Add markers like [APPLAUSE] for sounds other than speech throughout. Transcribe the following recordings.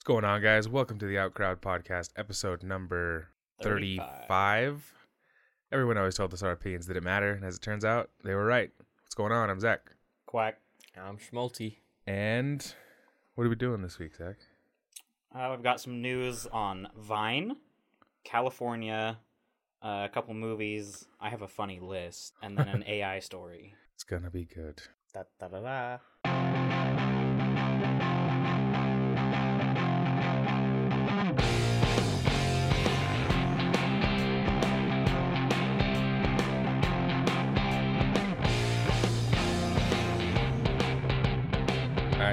What's going on, guys? Welcome to the Outcrowd Podcast, episode number 35. Everyone always told us our opinions didn't matter, and as it turns out, they were right. What's going on? I'm Zach. Quack. I'm Schmalti. And what are we doing this week, Zach? Uh, we've got some news on Vine, California, uh, a couple movies. I have a funny list, and then an [LAUGHS] AI story. It's gonna be good. Da, da, da,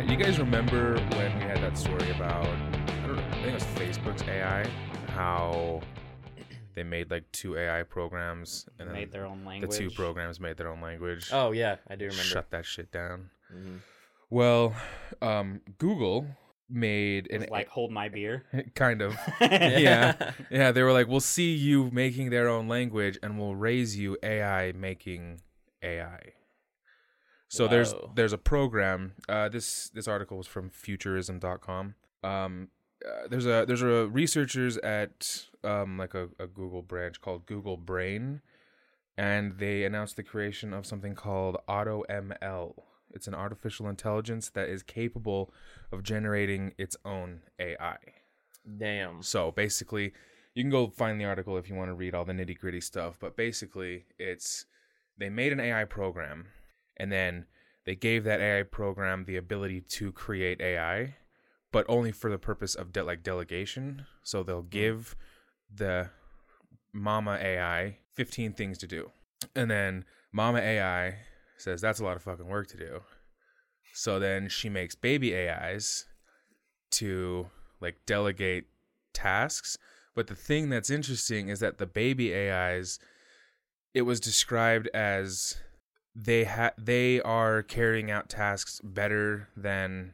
you guys remember when we had that story about, I don't know, I think it was Facebook's AI, how they made like two AI programs and then Made their own language. the two programs made their own language. Oh yeah, I do remember. Shut that shit down. Mhm. Well, um, Google made an like hold my beer. [LAUGHS] kind of [LAUGHS] yeah [LAUGHS] yeah they were like we'll see you making their own language and we'll raise you ai making ai so there's there's a program uh this this article was from futurism.com um uh, there's a there's a researchers at um like a, a google branch called google brain and they announced the creation of something called automl it's an artificial intelligence that is capable of generating its own ai Damn. so basically, you can go find the article if you want to read all the nitty gritty stuff. But basically, it's they made an AI program, and then they gave that AI program the ability to create AI, but only for the purpose of de- like delegation. So they'll hmm. give the Mama AI 15 things to do, and then Mama AI says that's a lot of fucking work to do. So then she makes baby AIs to like delegate tasks. But the thing that's interesting is that the baby AIs, it was described as they ha- they are carrying out tasks better than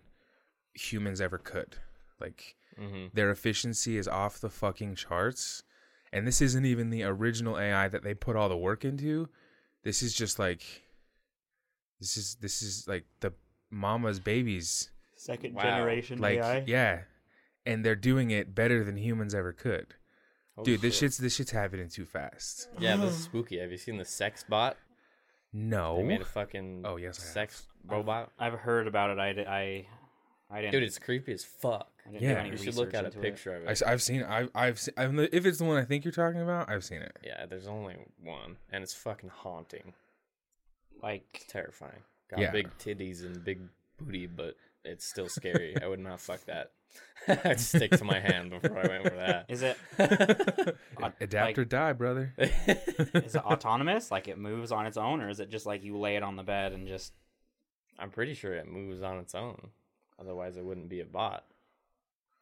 humans ever could. Like hmm their efficiency is off the fucking charts. And this isn't even the original AI that they put all the work into. This is just like this is this is like the mama's babies Second Wow. generation like AI. yeah and they're doing it better than humans ever could Oh, dude this shit's this shit's happening too fast Yeah, this is [SIGHS] spooky. Have you seen the sex bot? No They made a fucking Oh, yes, I have. sex robot. I've heard about it. I, I, I didn't. Dude, it's creepy as fuck. I didn't Yeah. do any You should look research at a into it. picture of I, it. have seen I've, I've seen I've, if it's the one i think you're talking about i've seen it Yeah, there's only one, and it's fucking haunting. Like, It's terrifying. Got Yeah. big titties and big booty, but it's still scary. I would not fuck that. [LAUGHS] I'd stick to my hand before I went for that. is it [LAUGHS] Aut- adapt or die brother [LAUGHS] is it autonomous? Like it moves on its own, or is it just like you lay it on the bed and just? I'm pretty sure it moves on its own. Otherwise, it wouldn't be a bot.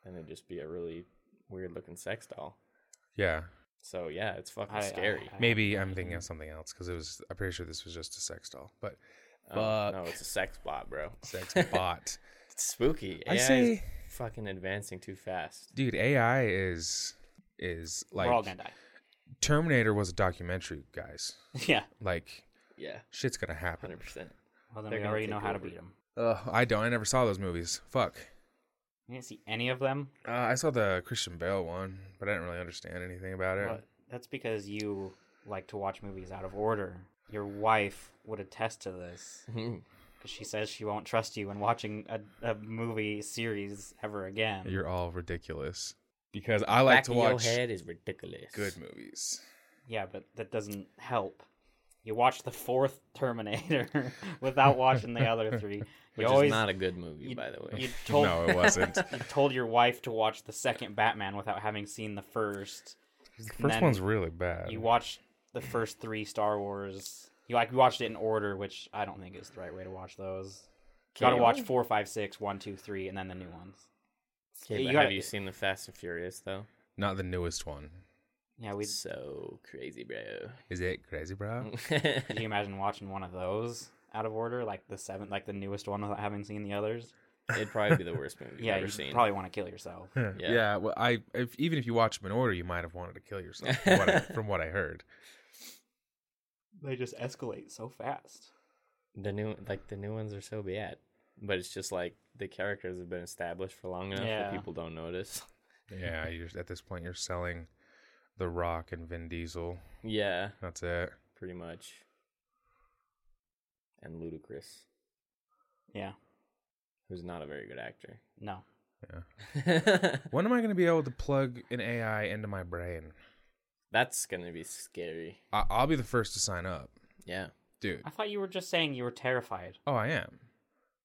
And it'd just be a really weird looking sex doll. yeah So yeah, it's fucking I- I- scary. I- maybe i'm thinking of something else because it was i'm pretty sure this was just a sex doll but Oh, fuck. no, it's a sex bot, bro. sex bot It's spooky. i say is fucking advancing too fast. dude ai is is like we're all gonna die. terminator was a documentary guys [LAUGHS] Yeah. like Yeah, shit's gonna happen hundred percent. Well, then They're we already know how to beat them. Ugh, I don't. I never saw those movies. Fuck. You didn't see any of them. Uh, I saw the Christian Bale one, but I didn't really understand anything about it. Well, that's because you like to watch movies out of order. Your wife would attest to this [LAUGHS] because she says she won't trust you when watching a, a movie series ever again. You're all ridiculous. Because I like Back to of your watch head is ridiculous. good movies. Yeah, but that doesn't help. You watch the fourth [LAUGHS] Terminator [LAUGHS] without watching the other three. [LAUGHS] Which you always is not a good movie, you- by the way. you told No, it wasn't. you told your wife to watch the second Batman without having seen the first. The first one's really bad. You watched the first three Star Wars. You like you watched it in order, which I don't think is the right way to watch those. You gotta watch four, five, six, one, two, three, and then the new ones. Okay, you but gotta- have you seen the Fast and Furious though? Not the newest one. Yeah, we. So crazy, bro. Is it crazy, bro? [LAUGHS] Can you imagine watching one of those out of order, like the seventh, like the newest one, without having seen the others? It'd probably be the worst movie you've yeah, ever you seen. probably want to kill yourself. [LAUGHS] yeah. Yeah. Well, I if, even if you watch them in order, you might have wanted to kill yourself. From what I, [LAUGHS] from what I heard. They just escalate so fast. The new, like the new ones are so bad. but it's just like the characters have been established for long enough Yeah. that people don't notice. [LAUGHS] Yeah, you're at this point you're selling The Rock and Vin Diesel. Yeah, That's it. pretty much. And Ludacris, Yeah. who's not a very good actor. No. Yeah. [LAUGHS] When am I going to be able to plug an AI into my brain? That's gonna be scary. I- I'll be the first to sign up, Yeah. dude. I thought you were just saying you were terrified. Oh, I am.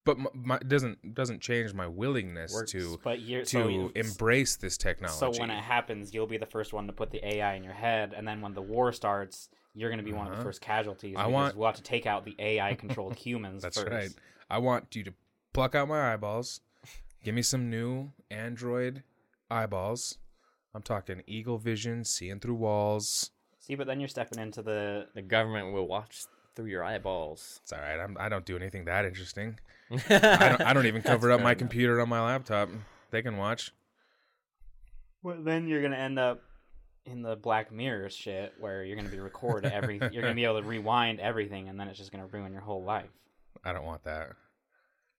But my, my doesn't doesn't change my willingness Works. to But you're to so you- embrace this technology. So when it happens, you'll be the first one to put the AI in your head, and then when the war starts, you're going to be one of the Uh-huh. first casualties. I because want- we'll have to take out the AI-controlled [LAUGHS] humans. That's first. right. I want you to pluck out my eyeballs. Give me some new Android eyeballs. I'm talking eagle vision, seeing through walls. See, but then you're stepping into the. The government will watch through your eyeballs. It's all right. I'm, I don't do anything that interesting. I [LAUGHS] I don't, I don't even cover up my computer. computer on my laptop. They can watch. Well, then you're going to end up in the Black Mirror shit, where you're going to be recorded every. [LAUGHS] you're going to be able to rewind everything, and then it's just going to ruin your whole life. I don't want that.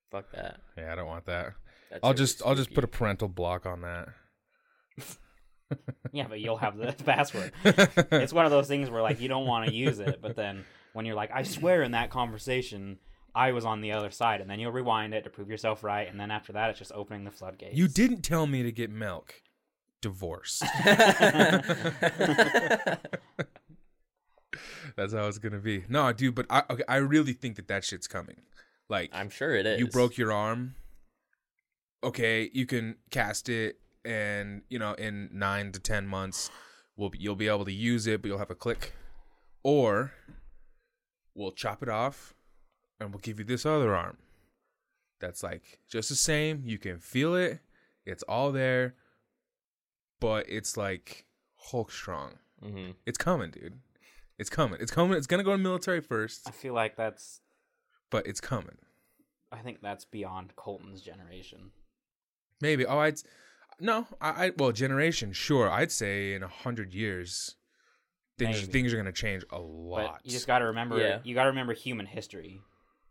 Fuck that. Yeah, I don't want that. That's I'll really just I'll just put a parental block on that. [LAUGHS] Yeah, but you'll have the [LAUGHS] password. it's one of those things where like you don't want to use it, but then when you're like, I swear in that conversation I was on the other side, and then you'll rewind it to prove yourself right, and then after that it's just opening the floodgates. You didn't tell me to get milk. Divorce. [LAUGHS] [LAUGHS] That's how it's gonna be. No, dude, but I okay, I really think that that shit's coming. Like I'm sure it is. you broke your arm. Okay, you can cast it, and you know in nine to ten months, we'll be, you'll be able to use it, but you'll have a click, or we'll chop it off, and we'll give you this other arm. That's like just the same. You can feel it. It's all there, but it's like Hulk strong. hmm It's coming, dude. It's coming. It's coming. It's gonna go in military first, I feel like that's. but it's coming. I think that's beyond Colton's generation. Maybe. Oh, I'd no. I, I well, generation. Sure, I'd say in a hundred years, things Maybe. things are gonna change a But lot. you just got to remember. Yeah. You got to remember human history,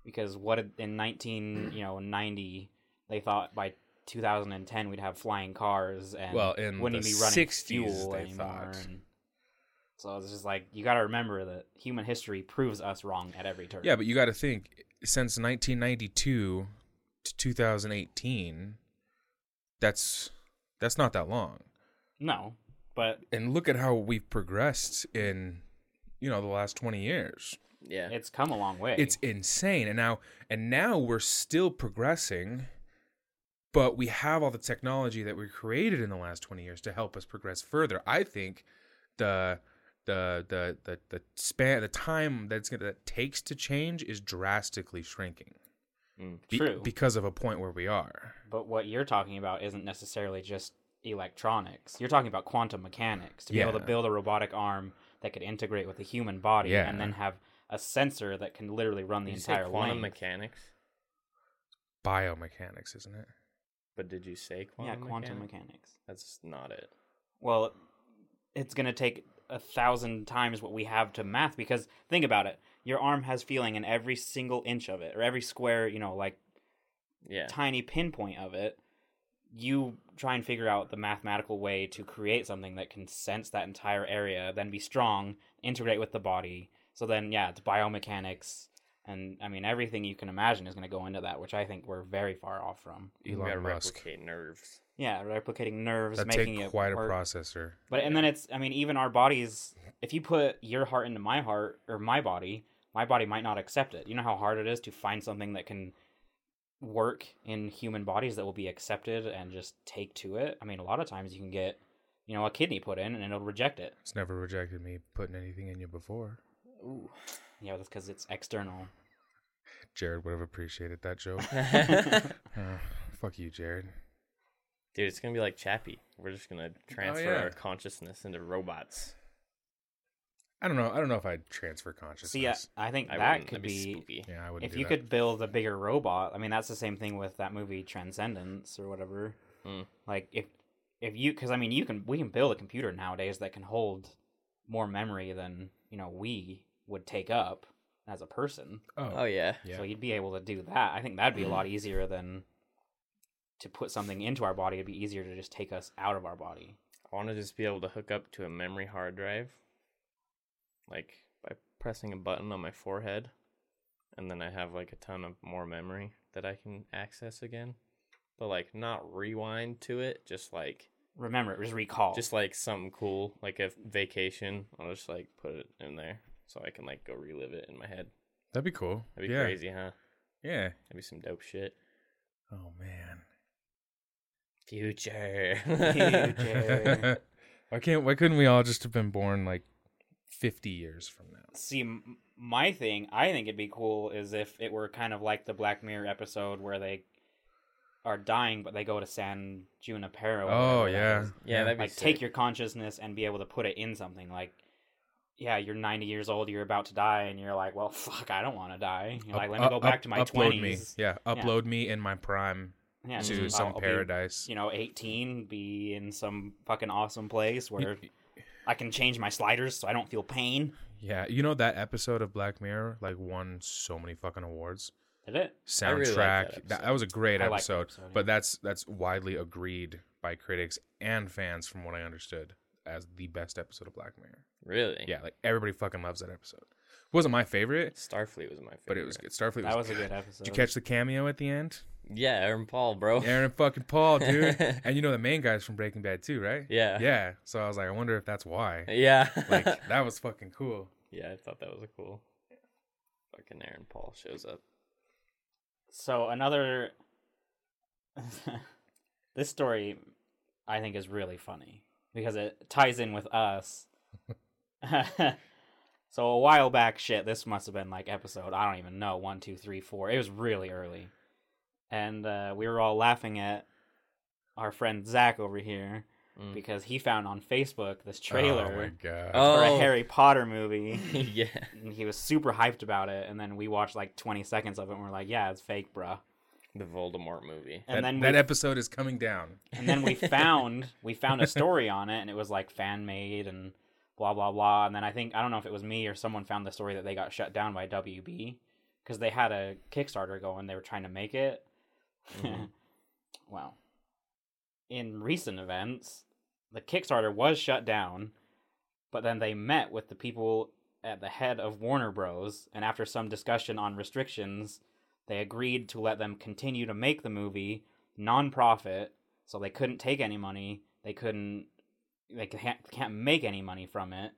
because what did- in nineteen you know ninety they thought by 2010 we'd have flying cars and Well, in wouldn't the even be running 60s fuel they anymore. thought. And so it's just like you got to remember that human history proves us wrong at every turn. yeah, but you got to think since 1992 to 2018, that's that's not that long. no, but And look at how we've progressed in you know the last 20 years. Yeah. it's come a long way. It's insane. And now and now we're still progressing, but we have all the technology that we created in the last 20 years to help us progress further. I think the the the the, the span the time that's gonna that takes to change is drastically shrinking. Mm. Be- True. because of a point where we are. But what you're talking about isn't necessarily just electronics. You're talking about quantum mechanics to be able to build a robotic arm that could integrate with the human body Yeah. and then have a sensor that can literally run the Did you say entire quantum length. mechanics? Biomechanics, isn't it? But did you say quantum? yeah, quantum? quantum mechanics? mechanics. That's not it. Well, it's going to take a thousand times what we have to math because think about it. Your arm has feeling in every single inch of it, or every square, you know, like Yeah. tiny pinpoint of it, you try and figure out the mathematical way to create something that can sense that entire area, then be strong, integrate with the body. So then, yeah, it's biomechanics, and I mean everything you can imagine is going to go into that, which I think we're very far off from. You gotta Elon Musk. replicate nerves. Yeah, replicating nerves, That making take it quite a work. processor. But and then it's I mean even our bodies if you put your heart into my heart or my body, my body might not accept it. You know how hard it is to find something that can work in human bodies that will be accepted and just take to it. I mean a lot of times you can get you know a kidney put in and it'll reject it. It's never rejected me putting anything in you before. Ooh. Yeah, that's cuz it's external. Jared would have appreciated that joke. [LAUGHS] [LAUGHS] Uh, fuck you, Jared. Dude, it's gonna be like Chappie. We're just gonna transfer yeah. our consciousness into robots. I don't know. I don't know if I'd transfer consciousness. See, I, I think I that could That'd be spooky. yeah, I wouldn't. if do you that. could build a bigger robot, I mean that's the same thing with that movie Transcendence or whatever. Mm. Like if if you because I mean you can we can build a computer nowadays that can hold more memory than you know we would take up, as a person. Oh yeah. yeah. So you'd be able to do that. I think that'd be a lot [CLEARS THROAT] easier than to put something into our body. It'd be easier to just take us out of our body. I want to just be able to hook up to a memory hard drive, like by pressing a button on my forehead, and then I have like a ton of more memory that I can access again. But like not rewind to it, just like Remember, it was recall. just like something cool, like a vacation. I'll just like put it in there so I can like go relive it in my head. That'd be cool. That'd be yeah. crazy, huh? Yeah. That'd be some dope shit. Oh man. Future. [LAUGHS] Future. [LAUGHS] why can't? Why couldn't we all just have been born like fifty years from now? See, m- my thing, I think it'd be cool is if it were kind of like the Black Mirror episode where they are dying, but they go to San Junipero. or Oh yeah. yeah, that'd be like take your consciousness and be able to put it in something. Like, yeah, you're 90 years old, you're about to die, and you're like, well, [LAUGHS] fuck, I don't want to die. You're like, Up- let me go up- back to my upload 20s. me. Yeah, upload me in my prime Yeah, to some I'll- I'll be, paradise. you know, 18, be in some fucking awesome place where I can change my sliders so I don't feel pain. Yeah, you know that episode of Black Mirror like won so many fucking awards. Did it? I really Soundtrack. that that, that was a great episode, episode, yeah. but that's that's widely agreed by critics and fans, from what I understood, as the best episode of Black Mirror. Really? Yeah, like everybody fucking loves that episode. wasn't my favorite, Starfleet was my favorite. but it was good. Starfleet That was, a good episode. Did you catch the cameo at the end? Yeah, Aaron Paul, bro. Aaron fucking Paul, dude. [LAUGHS] and you know the main guy's from Breaking Bad too, right? Yeah. Yeah. So I was like, I wonder if that's why. Yeah. Like [LAUGHS] that was fucking cool. yeah, I thought that was a cool. Fucking Aaron Paul shows up. So another [LAUGHS] this story I think is really funny because it ties in with us. so a while back shit, this must have been like episode, I don't even know, one, two, three, four. It was really early. And uh, we were all laughing at our friend Zach over here Mm. because he found on Facebook this Oh my trailer god. for a Oh. Harry Potter movie. [LAUGHS] yeah. and he was super hyped about it. And then we watched like 20 seconds of it and we're like, yeah, it's fake, bruh. The Voldemort movie. And that, then that episode is coming down. and then we [LAUGHS] found we found a story on it and it was like fan made and blah blah blah and then i think i don't know if it was me or someone found the story that they got shut down by wb because they had a kickstarter going they were trying to make it [LAUGHS] Mhm. well in recent events the kickstarter was shut down but then they met with the people at the head of warner bros and after some discussion on restrictions they agreed to let them continue to make the movie non-profit so they couldn't take any money they couldn't they can't, can't make any money from it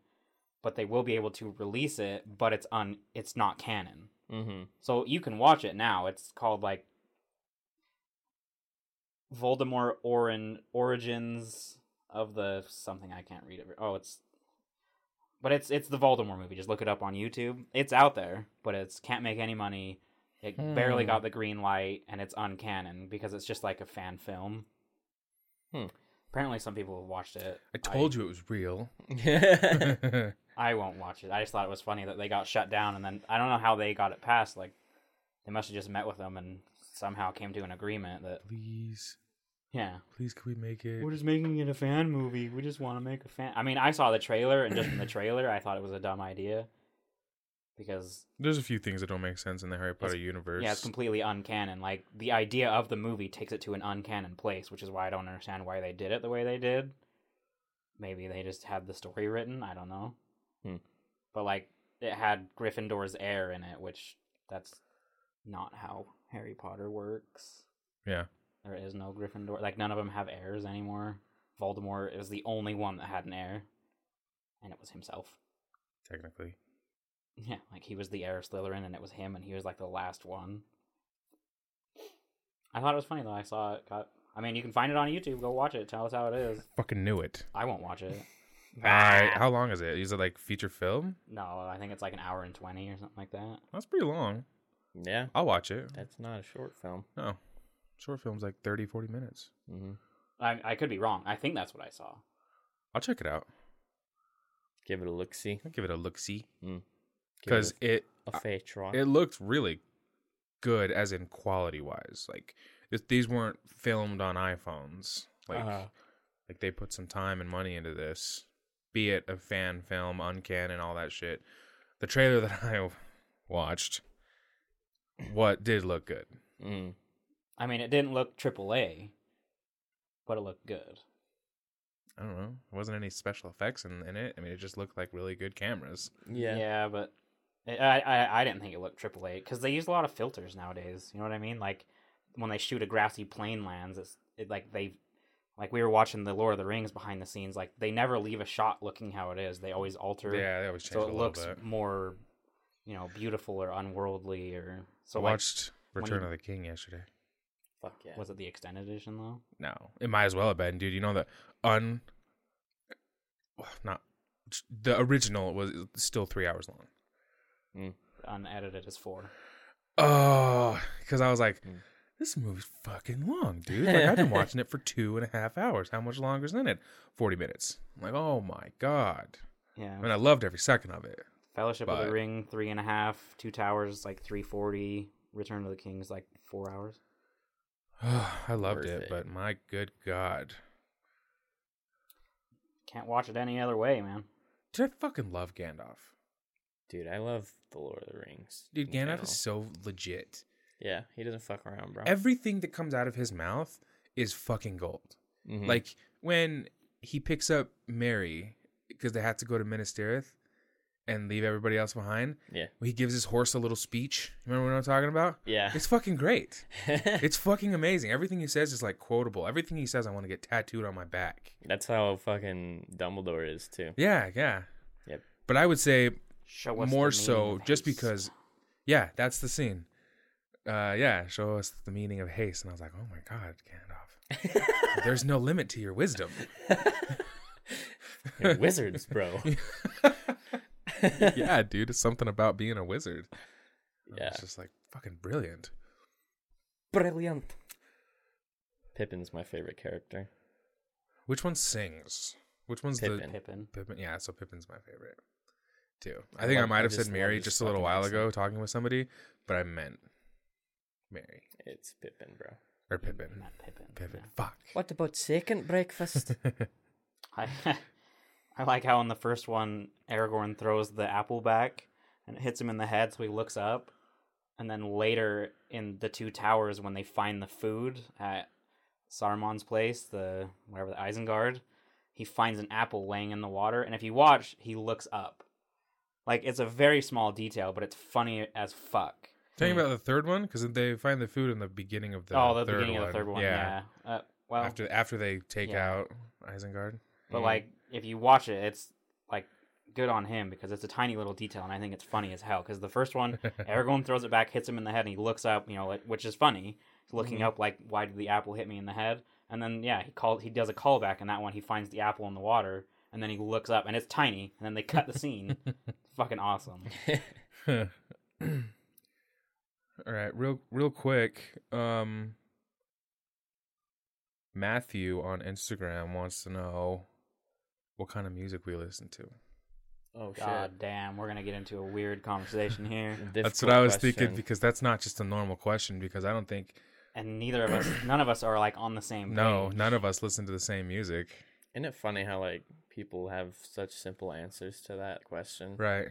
but they will be able to release it but it's un it's not canon Mm-hmm. so you can watch it now it's called like voldemort Orin, origins of the something i can't read it oh it's but it's it's the voldemort movie just look it up on youtube it's out there but it's can't make any money it barely Hmm. got the green light and it's uncanon because it's just like a fan film Hmm. apparently some people have watched it I told you it was real. [LAUGHS] [LAUGHS] I won't watch it. I just thought it was funny that they got shut down, and then I don't know how they got it passed. Like, they must have just met with them and somehow came to an agreement that, please, yeah, please, could we make it? we're just making it a fan movie. We just want to make a fan. I mean, I saw the trailer, and just from the [COUGHS] trailer, I thought it was a dumb idea because There's a few things that don't make sense in the Harry Potter universe. yeah, it's completely uncanon. Like the idea of the movie takes it to an uncanon place, which is why I don't understand why they did it the way they did. Maybe they just had the story written. I don't know. Hmm. But like it had Gryffindor's heir in it, which that's not how Harry Potter works. yeah. There is no Gryffindor. Like none of them have heirs anymore. Voldemort is the only one that had an heir, and it was himself. Technically, Yeah, like he was the heir of Slytherin, and it was him, and he was like the last one. I thought it was funny though. I saw it. Got. I mean, you can find it on YouTube. Go watch it. Tell us how it is. [LAUGHS] fucking knew it. I won't watch it. [LAUGHS] How long is it? Is it like feature film? No, I think it's like an hour and twenty or something like that. That's pretty long. Yeah, I'll watch it. that's not a short film. No, short film's like 30, 40 minutes. Mm-hmm. I I could be wrong. I think that's what I saw. I'll check it out. Give it a look. See, I'll give it a look see Give because it it a, a fair try. it looked really good, as in quality wise. Like this, these weren't filmed on iPhones. Like Uh-huh. like they put some time and money into this. Be it a fan film, uncan, and all that shit. The trailer [LAUGHS] that I watched, what did look good? Mm. I mean, it didn't look AAA, but it looked good. I don't know. There wasn't any special effects in, in it. I mean, it just looked like really good cameras. Yeah. Yeah, but it, I, I I didn't think it looked AAA because they use a lot of filters nowadays. You know what I mean? Like when they shoot a grassy plain lands, it's it, like they like we were watching the Lord of the Rings behind the scenes. Like they never leave a shot looking how it is. They always alter. Yeah, they always change so it it a little looks bit. more, you know, beautiful or unworldly or so. I like, watched when Return you- of the King yesterday. Fuck yeah. was it the extended edition though? No, it might as well have been, dude. You know the un, not the original was still three hours long. Unedited is four. Oh, because I was like, Mm. this movie's fucking long, dude. Like I've been watching it for two and a half hours. How much longer is in it? Forty minutes. I'm like, oh my god. Yeah. I mean, I loved every second of it. Fellowship of the Ring three and a half. Two Towers like three forty. Return of the King is like four hours. [SIGHS] I loved Worth it, it. but my good god, Can't watch it any other way, man. did I fucking love Gandalf? Dude, I love the Lord of the Rings. Dude, in Gandalf is so legit. Yeah, he doesn't fuck around, bro. Everything that comes out of his mouth is fucking gold. Mhm. Like when he picks up Merry because they have to go to Minas Tirith and leave everybody else behind. Yeah. He gives his horse a little speech. Remember what I'm talking about? yeah. It's fucking great. [LAUGHS] It's fucking amazing. Everything he says is like quotable. Everything he says, I want to get tattooed on my back. That's how fucking Dumbledore is too. Yeah, yeah. Yep. But I would say Show us more so of just because, yeah, that's the scene. Uh, yeah, show us the meaning of haste, and I was like, oh my god, Gandalf, [LAUGHS] there's no limit to your wisdom. [LAUGHS] You're wizards, bro. [LAUGHS] yeah, dude, it's something about being a wizard. Yeah. It's just like fucking brilliant. Brilliant. Pippin's my favorite character. Which one sings? Which one's Pippin. the Pippin. Pippin? Yeah, so Pippin's my favorite too. I I think I love- might have said Merry his just a little while ago talking with somebody, but I meant Merry It's Pippin, bro. or Pippin. Not Pippin. Pippin. yeah. Fuck. What about second breakfast? [LAUGHS] [LAUGHS] I I like how in the first one Aragorn throws the apple back and it hits him in the head, so he looks up, and then later in the two towers when they find the food at Saruman's place, the whatever the Isengard, he finds an apple laying in the water, and if you watch, he looks up. Like it's a very small detail, but it's funny as fuck. Talking about the third one because they find the food in the beginning of the oh, the third beginning one. of the third one, Yeah. yeah. Uh, well, after after they take yeah. out Isengard. But Mm. like, if you watch it, it's like good on him because it's a tiny little detail, and I think it's funny as hell. Because the first one, [LAUGHS] Aragorn throws it back, hits him in the head, and he looks up, you know, like which is funny. He's looking Mhm. up like, why did the apple hit me in the head? And then yeah, he called. He does a callback and that one. He finds the apple in the water, and then he looks up, and it's tiny. And then they cut the scene. [LAUGHS] fucking awesome. [LAUGHS] All right, real real quick. Um Matthew on Instagram wants to know what kind of music we listen to. oh shit. Damn, we're gonna get into a weird conversation here, [LAUGHS] that's what I was question. thinking because that's not just a normal question because I don't think and neither of us, none of us are like on the same. no, page. none of us listen to the same music. Isn't it funny how like people have such simple answers to that question? Right.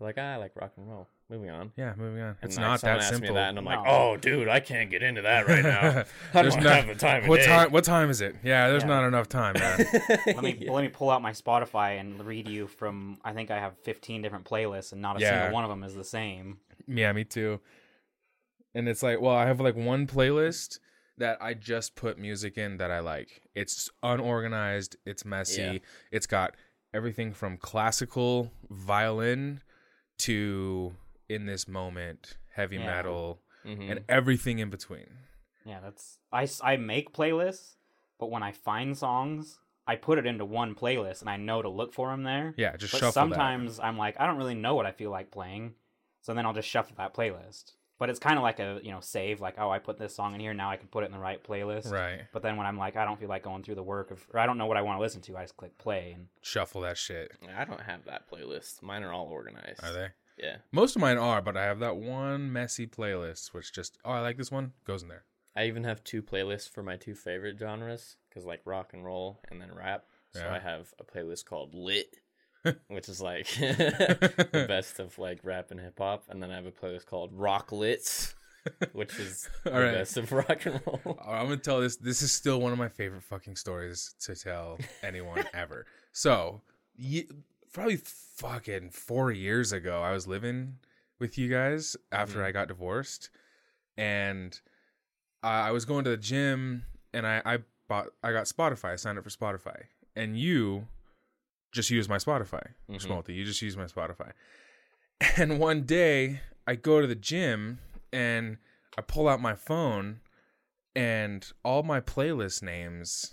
Like, ah, I like rock and roll. Moving on. Yeah, moving on. And It's like, not someone that asked simple. Me that, and I'm like, oh, dude, I can't get into that right now. [LAUGHS] [LAUGHS] I There's don't not- have the time. Of what day. time what time is it? Yeah, there's Yeah. not enough time, man. [LAUGHS] let me let me pull out my Spotify and read you from. I think I have 15 different playlists, and not a Yeah. single one of them is the same. Yeah, me too. And it's like, well, I have like one playlist that I just put music in that I like. It's unorganized, it's messy. Yeah. It's got everything from classical violin to in this moment heavy Yeah. metal Mhm. and everything in between. Yeah, that's I, I make playlists, but when I find songs, I put it into one playlist, and I know to look for them there. Yeah, just but shuffle sometimes I'm like, I don't really know what I feel like playing, so then I'll just shuffle that playlist. But it's kind of like a you know save, like oh I put this song in here, now I can put it in the right playlist. Right. But then when I'm like, I don't feel like going through the work of, or I don't know what I want to listen to, I just click play, and Shuffle that shit. I don't have that playlist. Mine are all organized. Are they? Yeah. Most of mine are, but I have that one messy playlist which just oh, I like this one, goes in there. I even have two playlists for my two favorite genres, because like rock and roll and then rap. So Yeah. I have a playlist called Lit, [LAUGHS] which is like [LAUGHS] the [LAUGHS] best of like rap and hip hop, and then I have a playlist called Rock Lits, which is the All right. best of rock and roll. I'm gonna tell this. This is still one of my favorite fucking stories to tell anyone ever. So, probably fucking four years ago, I was living with you guys after Mhm. I got divorced, and I I was going to the gym, and I I bought I got Spotify. I signed up for Spotify, and you just use my Spotify. Schmalti, you just use my Spotify. [LAUGHS] And one day, I go to the gym and I pull out my phone and all my playlist names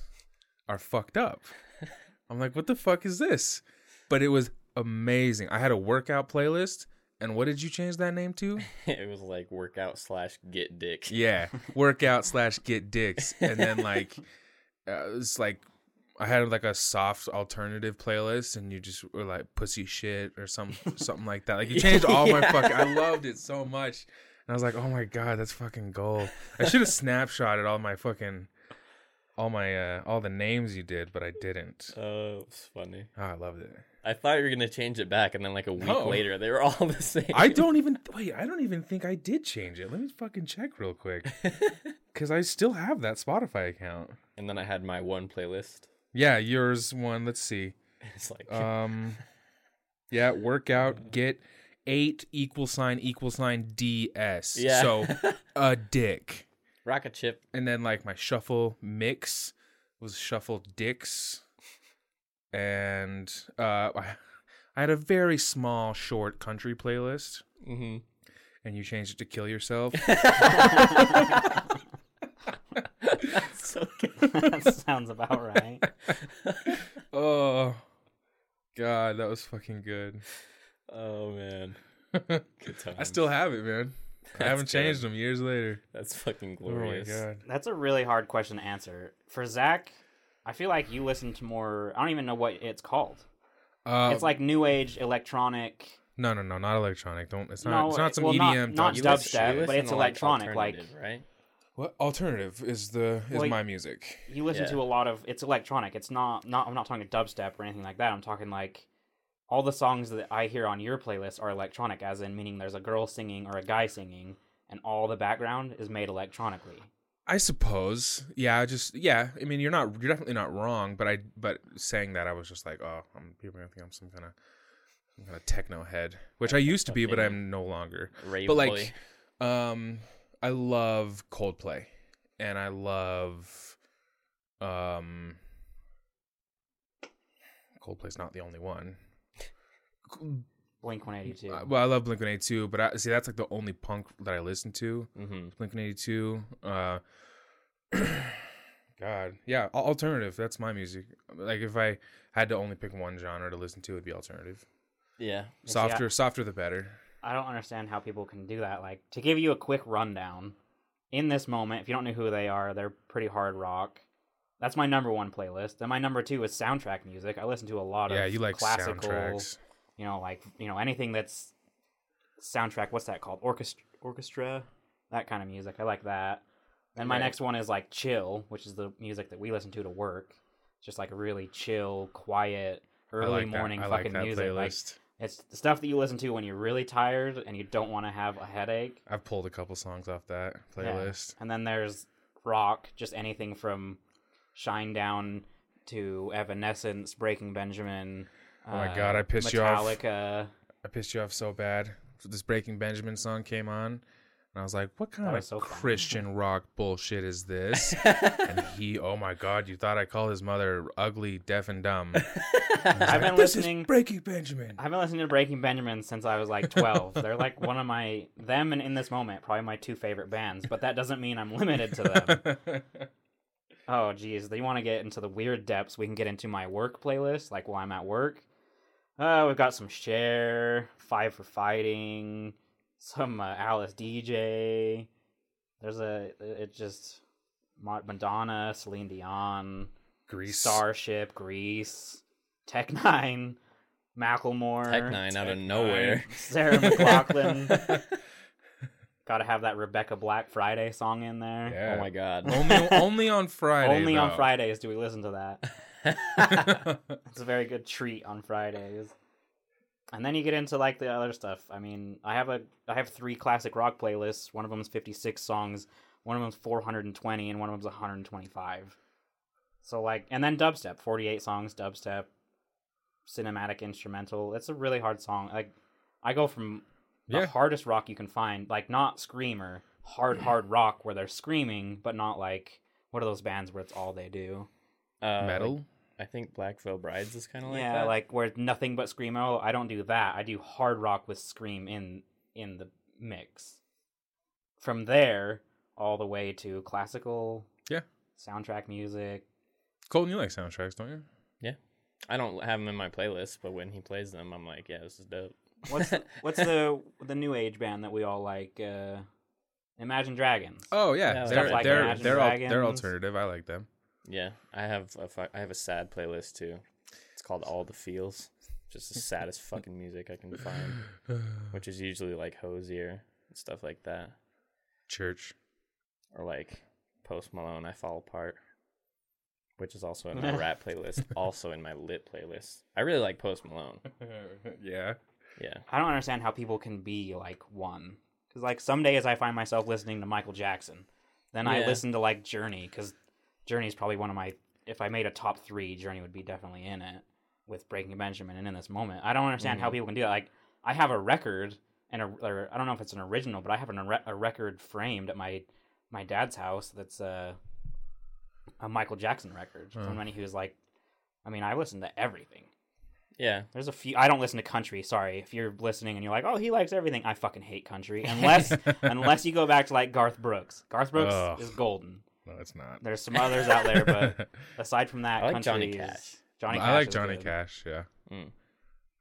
are fucked up. [LAUGHS] I'm like, what the fuck is this? But it was amazing. I had a workout playlist, and what did you change that name to? [LAUGHS] it was like workout slash get dick. Yeah, [LAUGHS] workout slash get dicks, and then like [LAUGHS] uh, it's like I had like a soft alternative playlist, and you just were like pussy shit or some something like that. Like you changed all my fucking. I loved it so much, and I was like, oh my god, that's fucking gold. I should have snapshotted all my fucking all my uh all the names you did, but I didn't. Oh, it's funny. Oh, I loved it. I thought you were gonna change it back, and then like a week No. later, they were all the same. I [LAUGHS] don't even wait. I don't even think I did change it. Let me fucking check real quick, [LAUGHS] because I still have that Spotify account. and then I had my one playlist. Yeah, yours one. Let's see. [LAUGHS] It's like Um, yeah, workout get eight equal sign equal sign DS. yeah. So a dick, rocket chip. and then like my shuffle mix was shuffle dicks, and uh, I, I had a very small short country playlist, Mm-hmm. and you changed it to kill yourself. [LAUGHS] so that sounds about right. [LAUGHS] oh, god, that was fucking good. Oh man, good times. [LAUGHS] I still have it, man. I haven't changed them years later. That's fucking Oh my glorious. god. That's a really hard question to answer. For Zach, I feel like you listen to more. I don't even know what it's called. Uh, it's like new age electronic. no, no, no, not electronic. Don't. It's not. No, it's not some well, EDM. not dubstep. Dubstep, listen- but it's to, like, electronic, like- right? What alternative is the is Well, my music? You listen Yeah. to a lot of. It's electronic. It's not. Not. I'm not talking dubstep or anything like that. I'm talking like all the songs that I hear on your playlist are electronic, as in meaning there's a girl singing or a guy singing, and all the background is made electronically. I suppose. Yeah. I just. Yeah. I mean, you're not. You're definitely not wrong. But I. But saying that, I was just like, oh, I'm people are gonna think I'm some kind of. Some kind of techno head, which I used to be, but I'm no longer. Rave But boy. like, um, I love Coldplay, and I love, um, Coldplay's not the only one. Blink 182. Uh, well, I love Blink One Eighty Two, but I see that's like the only punk that I listen to. mm-hmm. Blink One Eighty Two. Uh, [CLEARS THROAT] God, yeah, alternative. That's my music. Like if I had to only pick one genre to listen to, it'd be alternative. yeah, see, Softer, softer the better. I don't understand how people can do that. Like to give you a quick rundown, in this moment, if you don't know who they are, they're pretty hard rock. That's my number one playlist. And my number two is soundtrack music. I listen to a lot of Yeah, you like classical, soundtracks. You know, like you know anything that's soundtrack. What's that called? Orchestra, orchestra, that kind of music. I like that. Then my Right. next one is like chill, which is the music that we listen to to work. It's just like really chill, quiet, early like morning. Fucking like music. Like it's the stuff that you listen to when you're really tired and you don't want to have a headache. I've pulled a couple songs off that Yeah. playlist. And then there's rock, just anything from Shinedown to Evanescence, Breaking Benjamin. Oh my uh, God, I pissed you off. I pissed you off so bad. So this Breaking Benjamin song came on, and I was like, "What kind of so fun. Christian rock bullshit is this?" [LAUGHS] and he, oh my god, you thought I called his mother ugly, deaf, and dumb. [LAUGHS] I've been this listening. is Breaking Benjamin. I've been listening to Breaking Benjamin since I was like 12. They're like one of my them and in this moment probably my two favorite bands, but that doesn't mean I'm limited to them. [LAUGHS] Oh, geez. They want to get into the weird depths. We can get into my work playlist, like while I'm at work. Uh, we've got some Cher, Five for Fighting, some uh, Alice Deejay. There's a, it just, Madonna, Celine Dion, Grease. Starship, Grease, Tech N9ne, Macklemore, Tech N9ne out of Tech nowhere. Sarah McLachlan. Got to have that Rebecca Black Friday song in there. Yeah. Oh my god. only, only on Friday. Only on. Fridays do we listen to that. [LAUGHS] It's a very good treat on Fridays. And then you get into like the other stuff. I mean, I have a I have three classic rock playlists. One of them is 56 songs, one of them is 420 and one of them is 125. So like and then dubstep, 48 songs dubstep, cinematic instrumental. It's a really hard song. Like I go from the Yeah. hardest rock you can find, like not screamer, hard hard rock where they're screaming, but not like what are those bands where it's all they do? Uh, like, Metal. I think Black Veil Brides is kind of like yeah, that. like where it's nothing but screamo. I don't do that. I do hard rock with scream in in the mix. From there, all the way to classical. Yeah. Soundtrack music. Colton, you like soundtracks, don't you? Yeah. I don't have them in my playlist, but when he plays them, I'm like, yeah, this is dope. What's [LAUGHS] what's the the new age band that we all like? Uh, Imagine Dragons. Oh yeah, Yeah, they're like they're they're, al- they're alternative. I like them. Yeah, I have a fu- I have a sad playlist too. It's called All the Feels. Just the saddest [LAUGHS] fucking music I can find, which is usually like Hozier and stuff like that, Church. or like Post Malone, I Fall Apart, which is also in my [LAUGHS] rap playlist, also in my lit playlist. I really like Post Malone. [LAUGHS] yeah. Yeah, I don't understand how people can be like one. Because like some days I find myself listening to Michael Jackson, then I Yeah. listen to like Journey because Journey is probably one of my. If I made a top three, Journey would be definitely in it with Breaking Benjamin and in this moment. I don't understand how Mhm. people can do that. Like I have a record and a, or I don't know if it's an original, but I have an, a, record framed at my my dad's house that's a a Michael Jackson record Huh. from when he was like. I mean, I listen to everything. yeah. There's a few. I don't listen to country. Sorry, if you're listening and you're like, "Oh, he likes everything," I fucking hate country. Unless, [LAUGHS] unless you go back to like Garth Brooks. Garth Brooks Ugh. is golden. No, it's not. There's some others out there, but [LAUGHS] aside from that, I like Johnny Cash. Johnny Cash. I like Johnny good. Cash. Yeah. Mm.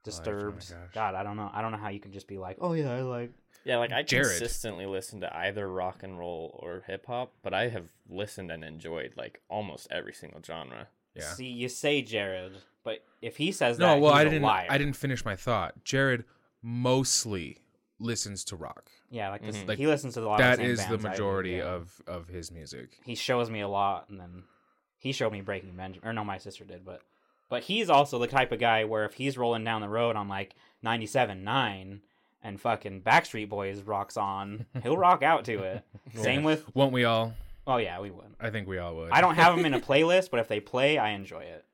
Disturbed. Johnny Cash. God, I don't know. I don't know how you can just be like, "Oh yeah, I like." Yeah, like I Jared. consistently listen to either rock and roll or hip hop, but I have listened and enjoyed like almost every single genre. Yeah. See, you say Jared, but if he says No, that, well, he's I a didn't. I didn't finish my thought. Jared mostly listens to rock. Yeah, like, this, Mhm. Like, he listens to a lot. That of the same is the bands I do, majority yeah. of of his music. he shows me a lot and then he showed me breaking benjamin or no my sister did but but he's also the type of guy where if he's rolling down the road on like 97 9 and fucking backstreet boys rocks on he'll rock out to it [LAUGHS] same with Won't we all? oh yeah we would I think we all would. i don't have them in a [LAUGHS] playlist but if they play i enjoy it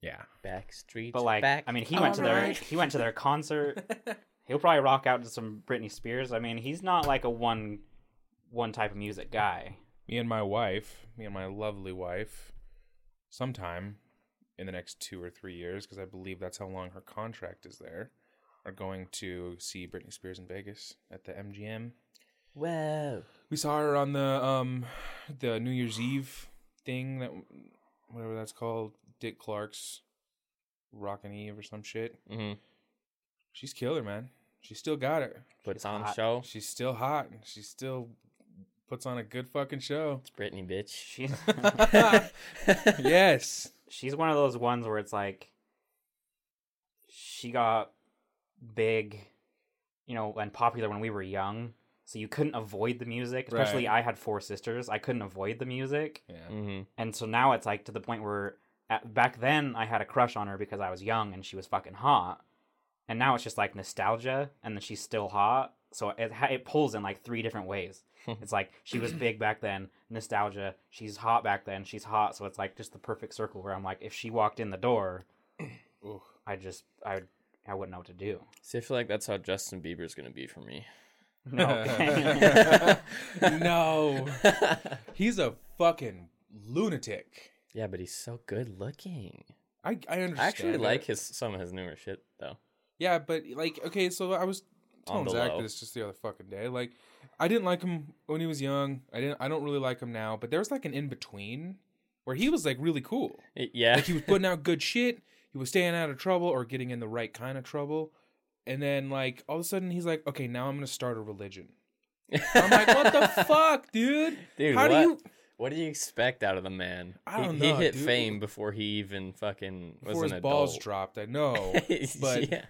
Yeah. Backstreet. but like back. i mean he went to their he went to their concert [LAUGHS] he'll probably rock out to some britney spears i mean he's not like a one one type of music guy Me and my wife, me and my lovely wife, sometime in the next two or three years, because I believe that's how long her contract is there, are going to see Britney Spears in Vegas at the MGM. Whoa. We saw her on the um the New Year's Eve thing that whatever that's called, Dick Clark's Rockin' Eve or some shit. hmm She's killer, man. She still got it. Puts She's on hot. show. She's still hot. She still puts on a good fucking show. It's Britney, bitch. she's [LAUGHS] [LAUGHS] yes. she's one of those ones where it's like she got big, you know, and popular when we were young. So you couldn't avoid the music. Especially Right. I had four sisters. I couldn't avoid the music. Yeah. hmm And so now it's like to the point where at, back then I had a crush on her because I was young and she was fucking hot. And now it's just like nostalgia and then she's still hot. So it ha- it pulls in like three different ways. Hmm. it's like she was big back then, nostalgia, she's hot back then, she's hot. So it's like just the perfect circle where I'm like if she walked in the door, [CLEARS THROAT] I just I would I wouldn't know what to do. See, I feel like that's how Justin Bieber's gonna be for me. [LAUGHS] No. [LAUGHS] [LAUGHS] no. He's a fucking lunatic. yeah, but he's so good looking. I I understand. I actually it. like his some of his newer shit though. Yeah, but like, okay, so I was telling Zach low. this just the other fucking day. Like, I didn't like him when he was young. I didn't. I don't really like him now. But there was like an in between where he was like really cool. Yeah, Like he was putting out [LAUGHS] good shit. He was staying out of trouble or getting in the right kind of trouble. And then like all of a sudden he's like, okay, now I'm gonna start a religion. I'm like, what the [LAUGHS] fuck, dude? dude. How what? do you? What do you expect out of the man? I He- don't he, know, hit dude. fame before he even fucking was Before an his balls adult. dropped, I know. [LAUGHS] But yeah,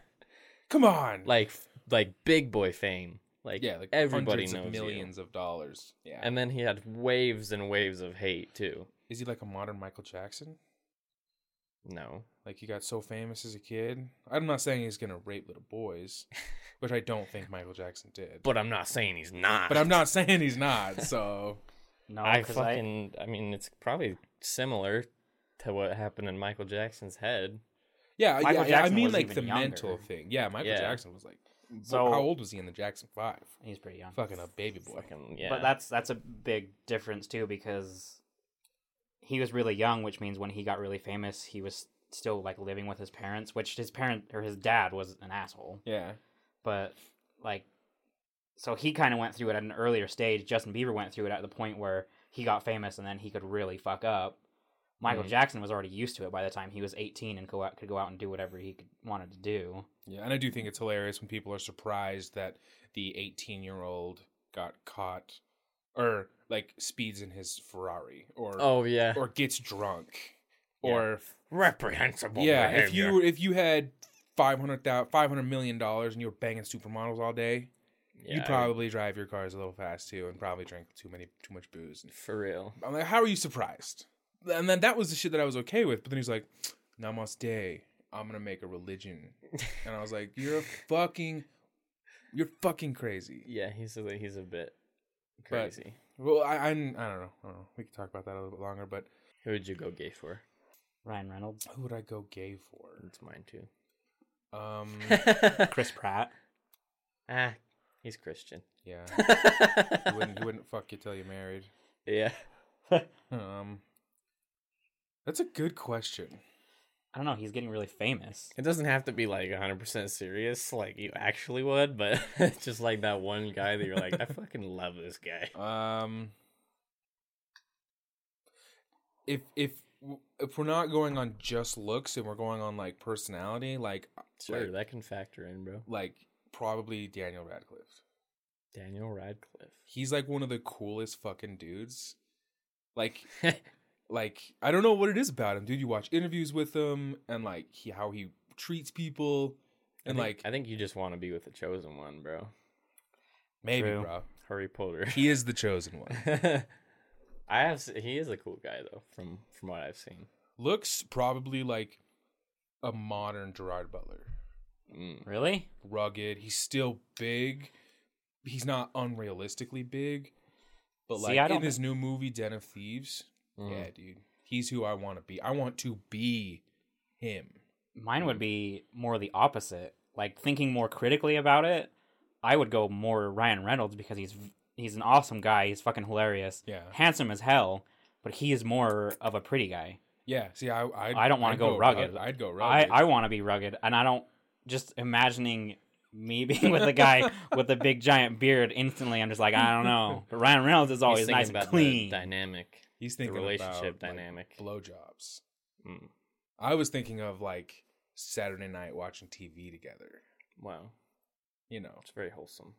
come on, like like big boy fame. Like yeah, like everybody hundreds knows of you. millions of dollars. Yeah. And then he had waves and waves of hate too. is he like a modern Michael Jackson? No. Like he got so famous as a kid. I'm not saying he's gonna rape little boys, [LAUGHS] which I don't think Michael Jackson did. But I'm not saying he's not. But I'm not saying he's not. So [LAUGHS] No, I because I, fucking. I, mean, it's probably similar to what happened in Michael Jackson's head. Yeah, Michael yeah, yeah. I mean like the younger. mental thing. Yeah, Michael Yeah. Jackson was like. So- how old was he in the Jackson Five? he's pretty young. Fucking a baby boy. Fucking yeah. But that's that's a big difference too because he was really young, which means when he got really famous, he was still like living with his parents, which his parent or his dad was an asshole. Yeah. But like so he kind of went through it at an earlier stage. Justin Bieber went through it at the point where he got famous and then he could really fuck up. Michael Mhm. Jackson was already used to it by the time he was 18 and go out, could go out and do whatever he could, wanted to do. Yeah, and I do think it's hilarious when people are surprised that the 18 year old got caught or like speeds in his Ferrari or oh yeah. or gets drunk Yeah. or reprehensible. yeah, if you if you had 500 500 million dollars and you were banging supermodels all day, yeah, you'd probably drive your cars a little fast too and probably drink too many too much booze. for real. I'm like, how are you surprised? And then that was the shit that I was okay with. But then he's like, Namaste. I'm gonna make a religion, and I was like, you're a fucking, you're fucking crazy. Yeah, he's a he's a bit But- crazy. Well, I, I, I don't know. I don't know. We could talk about that a little bit longer. But Who would you go gay for? Ryan Reynolds, who would I go gay for? It's mine too. Um, [LAUGHS] Chris Pratt. ah, he's Christian. yeah, [LAUGHS] he wouldn't, he wouldn't fuck you till you're married. yeah. Um, that's a good question. I don't know. He's getting really famous. It doesn't have to be like 100% serious, like you actually would, but it's [LAUGHS] just like that one guy that you're like, I fucking love this guy. [LAUGHS] Um, if if if we're not going on just looks and we're going on like personality, like Sure, like, that can factor in, bro. like probably Daniel Radcliffe. Daniel Radcliffe. He's like one of the coolest fucking dudes. Like [LAUGHS] like I don't know what it is about him, dude. You watch interviews with him and like he, how he treats people and I like I think you just want to be with the chosen one, bro. maybe, True. bro. Harry Potter. He is the chosen one. [LAUGHS] I have. He is a cool guy though, from from what I've seen. Looks probably like a modern Gerard Butler. Mm. Really? rugged. He's still big. He's not unrealistically big. But See, like I in don't- his new movie Den of Thieves, Mm. yeah, dude. He's who I want to be. I want to be him. Mine would be more the opposite. Like thinking more critically about it, I would go more Ryan Reynolds because he's he's an awesome guy. He's fucking hilarious, Yeah. handsome as hell. But he is more of a pretty guy. Yeah. See, I I'd, I don't wanna I'd go rugged. I'd go rugged. I want to be rugged, and I don't just imagining me [LAUGHS] being with a guy [LAUGHS] with a big giant beard. Instantly, I'm just like I don't know. But Ryan Reynolds is always nice and clean. dynamic, He's the thinking relationship about, like, dynamic. blowjobs. Mm. I was thinking of like Saturday night watching TV together. Wow, You know it's very wholesome.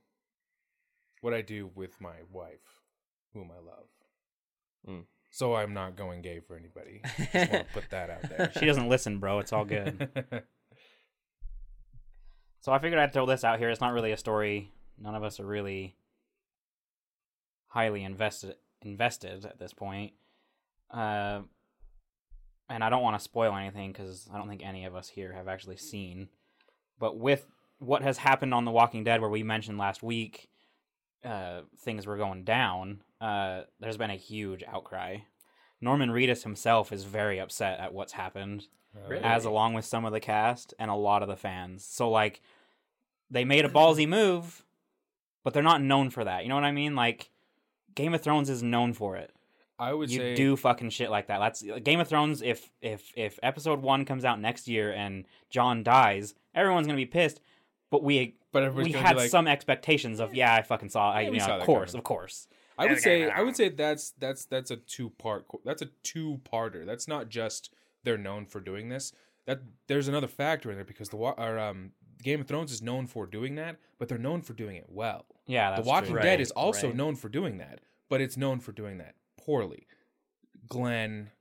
what I do with my wife, whom I love. Mm. So I'm not going gay for anybody. Just want to put that out there. [LAUGHS] she doesn't listen, bro. It's all good. [LAUGHS] So I figured I'd throw this out here. It's not really a story. None of us are really highly invested invested at this point. Uh, and I don't want to spoil anything because I don't think any of us here have actually seen. But with what has happened on The Walking Dead, where we mentioned last week, uh, things were going down. Uh, there's been a huge outcry. Norman Reedus himself is very upset at what's happened Really? as along with some of the cast and a lot of the fans. So like they made a ballsy move, but they're not known for that. You know what I mean? Like Game of Thrones is known for it. I would You say do fucking shit like that. That's Game of Thrones if if if episode 1 comes out next year and Jon dies, everyone's going to be pissed, but we but we had like, some expectations of yeah, I fucking saw, I, Yeah, you know, of course, coming. of course. I would say I would say that's that's that's a two part that's a two parter. That's not just they're known for doing this. That there's another factor in there because the or, um Game of Thrones is known for doing that, but they're known for doing it well. Yeah, that's the Walking true. Dead Right, is also right. known for doing that, but it's known for doing that poorly. Glenn,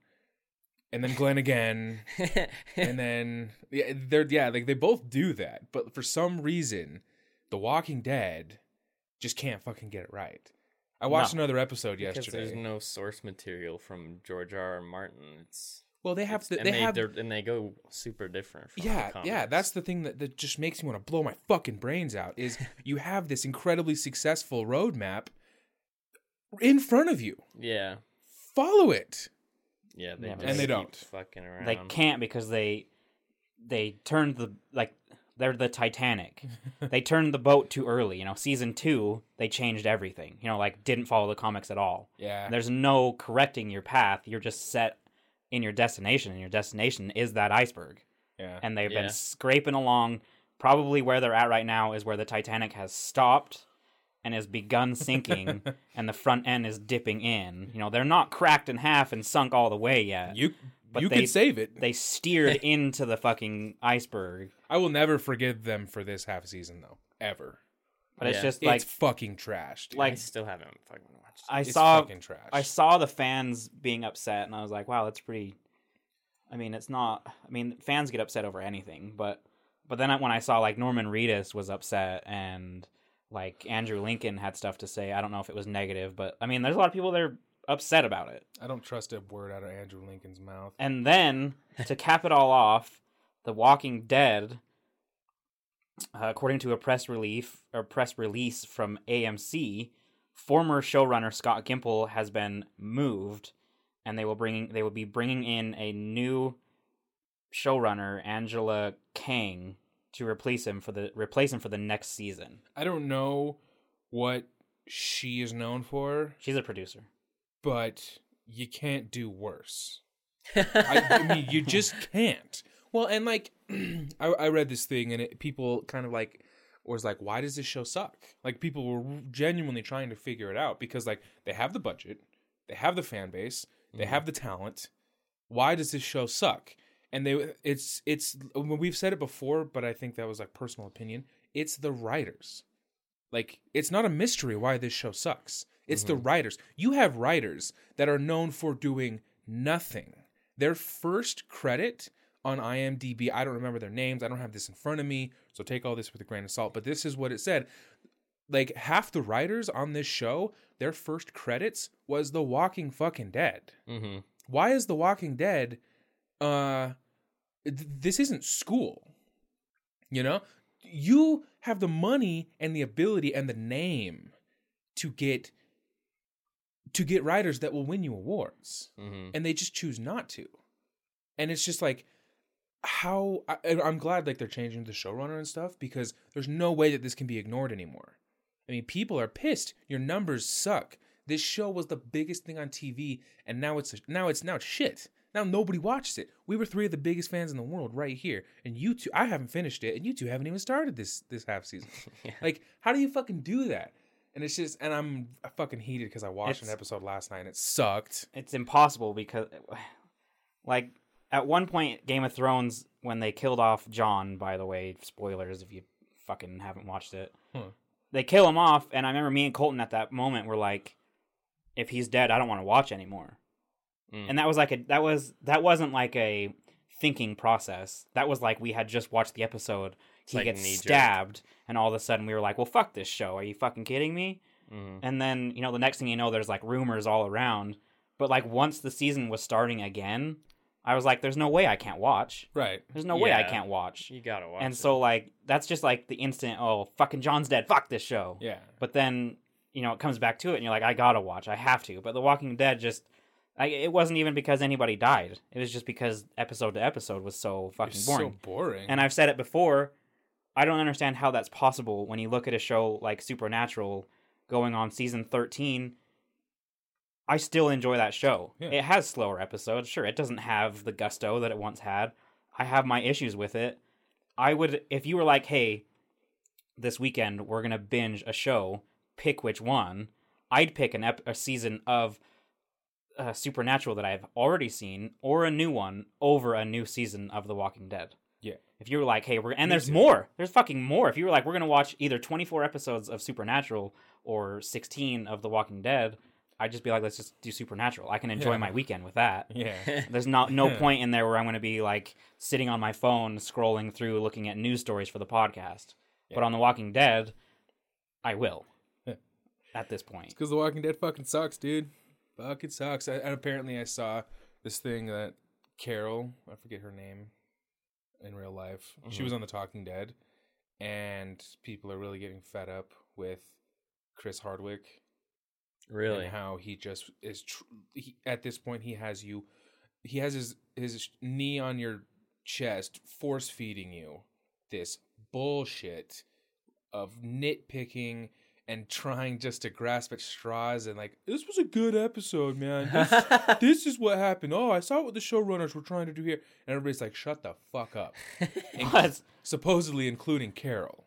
and then Glenn again, [LAUGHS] and then yeah, they're yeah, like they both do that, but for some reason, The Walking Dead just can't fucking get it right. I watched No. another episode because yesterday. there's no source material from George R. R. Martin. It's Well, they have It's- the, and they, they, have they're- and they go super different. From yeah the yeah that's the thing that, that just makes me want to blow my fucking brains out is [LAUGHS] you have this incredibly successful roadmap in front of you yeah follow it yeah they Yeah, And they don't. fucking around. They can't because they they turned the like they're the Titanic. [LAUGHS] they turned the boat too early. You know, season two they changed everything. You know, like didn't follow the comics at all. yeah There's no correcting your path. You're just set in your destination, and your destination is that iceberg. yeah And they've Yeah. been scraping along. Probably where they're at right now is where the Titanic has stopped and has begun sinking, [LAUGHS] and the front end is dipping in. You know, they're not cracked in half and sunk all the way yet. you But you they- could save it They steered [LAUGHS] into the fucking iceberg. i will never forgive them for this half season though ever But it's just like it's fucking trash dude. I like- still haven't fucking watched. It. I it's saw fucking trash I saw the fans being upset, and I was like, wow, that's pretty. I mean, it's not. I mean, fans get upset over anything, but but then I- when I saw like Norman Reedus was upset and like Andrew Lincoln had stuff to say, I don't know if it was negative, but I mean, there's a lot of people that are upset about it. i don't trust a word out of andrew lincoln's mouth And then to cap it all off, The Walking Dead, uh, according to a press release or press release from AMC, former showrunner Scott Gimple has been moved, and they will bring they will be bringing in a new showrunner, Angela Kang, to replace him for the replace him for the next season. i don't know what she is known for She's a producer. but you can't do worse [LAUGHS] I, I mean, you just can't. Well, and like, [CLEARS THROAT] I, I read this thing, and it, people kind of like was like, "Why does this show suck?" Like, people were genuinely trying to figure it out because like they have the budget, they have the fan base, they mm-hmm. have the talent. Why does this show suck? And they, it's it's we've said it before, but I think that was like personal opinion. It's the writers. Like, it's not a mystery why this show sucks. It's the mm-hmm. writers. You have writers that are known for doing nothing. Their first credit on IMDb, I don't remember their names. I don't have this in front of me, so take all this with a grain of salt. But this is what it said. Like half the writers on this show, their first credits was The Walking fucking Dead. mm-hmm. Why is The Walking Dead uh th- this isn't school. You know? You have the money and the ability and the name to get to get writers that will win you awards Mm-hmm. and they just choose not to. And it's just like how I, I'm glad like they're changing the showrunner and stuff because there's no way that this can be ignored anymore. I mean, people are pissed. Your numbers suck. This show was the biggest thing on TV, and now it's now it's now it's shit. Now nobody watches it. We were three of the biggest fans in the world right here, and you two. I haven't finished it, and you two haven't even started this this half season. [LAUGHS] Yeah. Like, how do you fucking do that? And it's just, and I'm fucking heated because I watched It's- an episode last night and it sucked. it's impossible because [SIGHS] like at one point game of thrones when they killed off jon by the way spoilers if you fucking haven't watched it Huh. they kill him off and i remember me and colton at that moment were like if he's dead i don't want to watch anymore Mm. and that was like a that was that wasn't like a thinking process that was like we had just watched the episode he like gets stabbed and all of a sudden we were like well fuck this show are you fucking kidding me Mm-hmm. and then, you know, the next thing you know, there's like rumors all around. But like once the season was starting again, I was like, there's no way I can't watch. Right. There's no way I Yeah. can't watch. You gotta watch. And it. so, like, that's just like the instant, oh, fucking Jon's dead. Fuck this show. Yeah. But then, you know, it comes back to it and you're like, I gotta watch. I have to. But The Walking Dead just. I, it wasn't even because anybody died. It was just because episode to episode was so fucking It's boring. so boring. And I've said it before. I don't understand how that's possible when you look at a show like Supernatural going on season 13. I still enjoy that show. Yeah. It has slower episodes. Sure, it doesn't have the gusto that it once had. I have my issues with it. I would, if you were like, hey, this weekend we're going to binge a show, pick which one, I'd pick an ep- a season of uh, Supernatural that I've already seen or a new one over a new season of The Walking Dead. Yeah. If you were like, hey, we're and there's more. There's fucking more. If you were like, we're gonna watch either 24 episodes of Supernatural or 16 of The Walking Dead, I'd just be like, let's just do Supernatural. I can enjoy Yeah. my weekend with that. yeah. [LAUGHS] There's not no point in there where I'm going to be like sitting on my phone scrolling through looking at news stories for the podcast. But on The Walking Dead, I will. At this point. Because The Walking Dead fucking sucks, dude. Fucking sucks. I, and apparently, I saw this thing that Carol, I forget her name in real life. She Mhm. was on The Talking Dead, and people are really getting fed up with Chris Hardwick Really? and how he just is. Tr- he, at this point, he has you. He has his his knee on your chest, force feeding you this bullshit of nitpicking and trying just to grasp at straws and like this was a good episode, man. This, [LAUGHS] this is what happened. Oh, I saw what the showrunners were trying to do here, and everybody's like, "Shut the fuck up." [LAUGHS] And supposedly including Carol.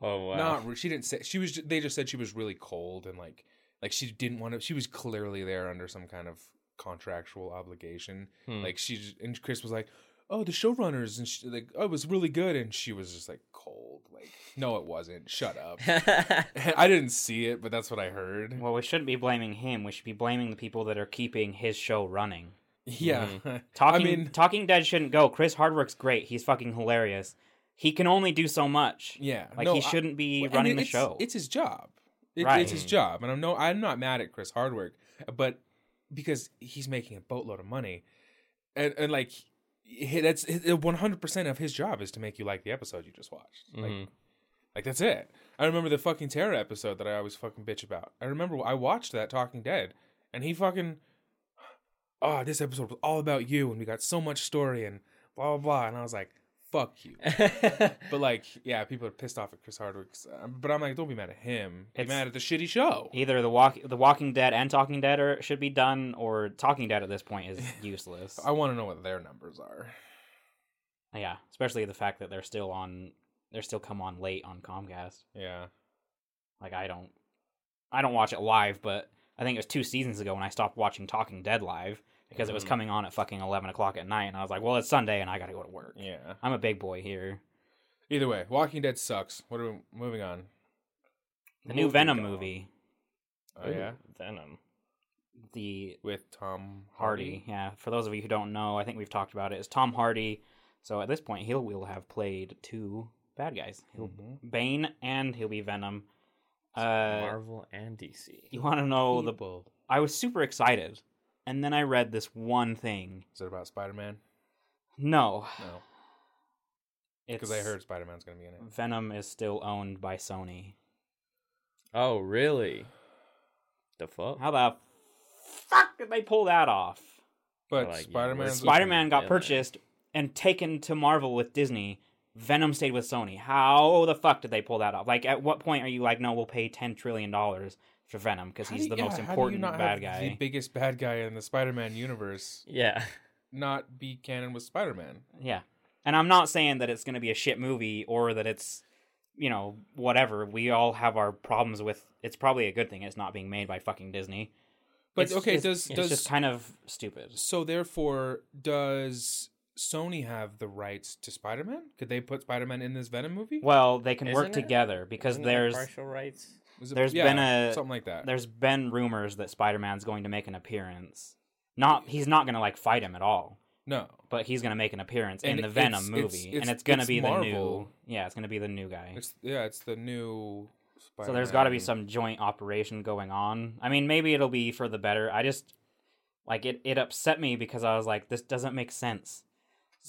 oh wow. Not she didn't say she was. They just said she was really cold and like like she didn't want to. She was clearly there under some kind of contractual obligation. Hmm. Like she and Chris was like, "Oh, the showrunners," and she, like, "Oh, it was really good," and she was just like cold. Like, no, it wasn't. Shut up. [LAUGHS] [LAUGHS] I didn't see it, but that's what I heard. Well, we shouldn't be blaming him. We should be blaming the people that are keeping his show running. Yeah, Talking [LAUGHS] I mean, Talking Dead shouldn't go. Chris Hardwick's great. He's fucking hilarious. He can only do so much. yeah, Like no, he shouldn't be Well, and running it- the it's, show. It's his job. It, Right. It's his job, and I'm no, I'm not mad at Chris Hardwick, but because he's making a boatload of money, and and like that's 100 percent of his job is to make you like the episode you just watched. Like, Mhm. like that's it. I remember the fucking terror episode that I always fucking bitch about. I remember I watched that Talking Dead, and he fucking, oh, this episode was all about you, and we got so much story and blah blah blah, and I was like, fuck you. [LAUGHS] But like, yeah, people are pissed off at Chris Hardwick. um, But I'm like, don't be mad at him. Be It's- mad at the shitty show. Either the walk, the Walking Dead and Talking Dead are, should be done, or Talking Dead at this point is [LAUGHS] useless. I want to know what their numbers are. yeah, especially the fact that they're still on, they're still come on late on Comcast. Yeah. Like I don't, I don't watch it live, but I think it was two seasons ago when I stopped watching Talking Dead live because it was Mhm. coming on at fucking eleven o'clock at night, and I was like, well, it's Sunday and I gotta go to work. Yeah. I'm a big boy here. Either way, Walking Dead sucks. What are we moving on? The new Moving Venom on. movie, Oh yeah, Venom. the with Tom Hardy. Yeah, for those of you who don't know, I think we've talked about it. It's Tom Hardy. So at this point, he'll will have played two bad guys. He'll Mhm. Bane and he'll be Venom. Uh, Marvel and DC. you want to know the? People. I was super excited, and then I read this one thing. Is it about Spider Man? No, No, because I heard Spider Man's gonna be in it. Venom is still owned by Sony. Oh, really? The fuck? How the fuck did they pull that off? But Like, yeah, Spider Man. we're Spider Man got Yeah, purchased and taken to Marvel with Disney. Venom stayed with Sony. How the fuck did they pull that off? Like, at what point are you like, no, we'll pay ten trillion dollars for Venom because he's the most important bad guy? The biggest bad guy in the Spider Man universe Yeah. not be canon with Spider Man. Yeah, and I'm not saying that it's going to be a shit movie or that it's, you know, whatever. We all have our problems with. It's probably a good thing it's not being made by fucking Disney. But It's- okay, it's, does it's does just kind of stupid? so therefore does Sony have the rights to Spider Man? Could they put Spider Man in this Venom movie? Well, they can work Isn't it? together because Isn't there's partial rights. It- there's yeah, been a- something like that. there's been rumors that Spider-Man's going to make an appearance. Not he's not going to like fight him at all, No, but he's going to make an appearance And in the it's- Venom it's- movie, it's- and it's going to it's be the new. Yeah, it's going to be the new guy. it's yeah, it's the new. Spider-Man. so there's got to be some joint operation going on. I mean, maybe it'll be for the better. I just like it. It upset me because I was like, this doesn't make sense.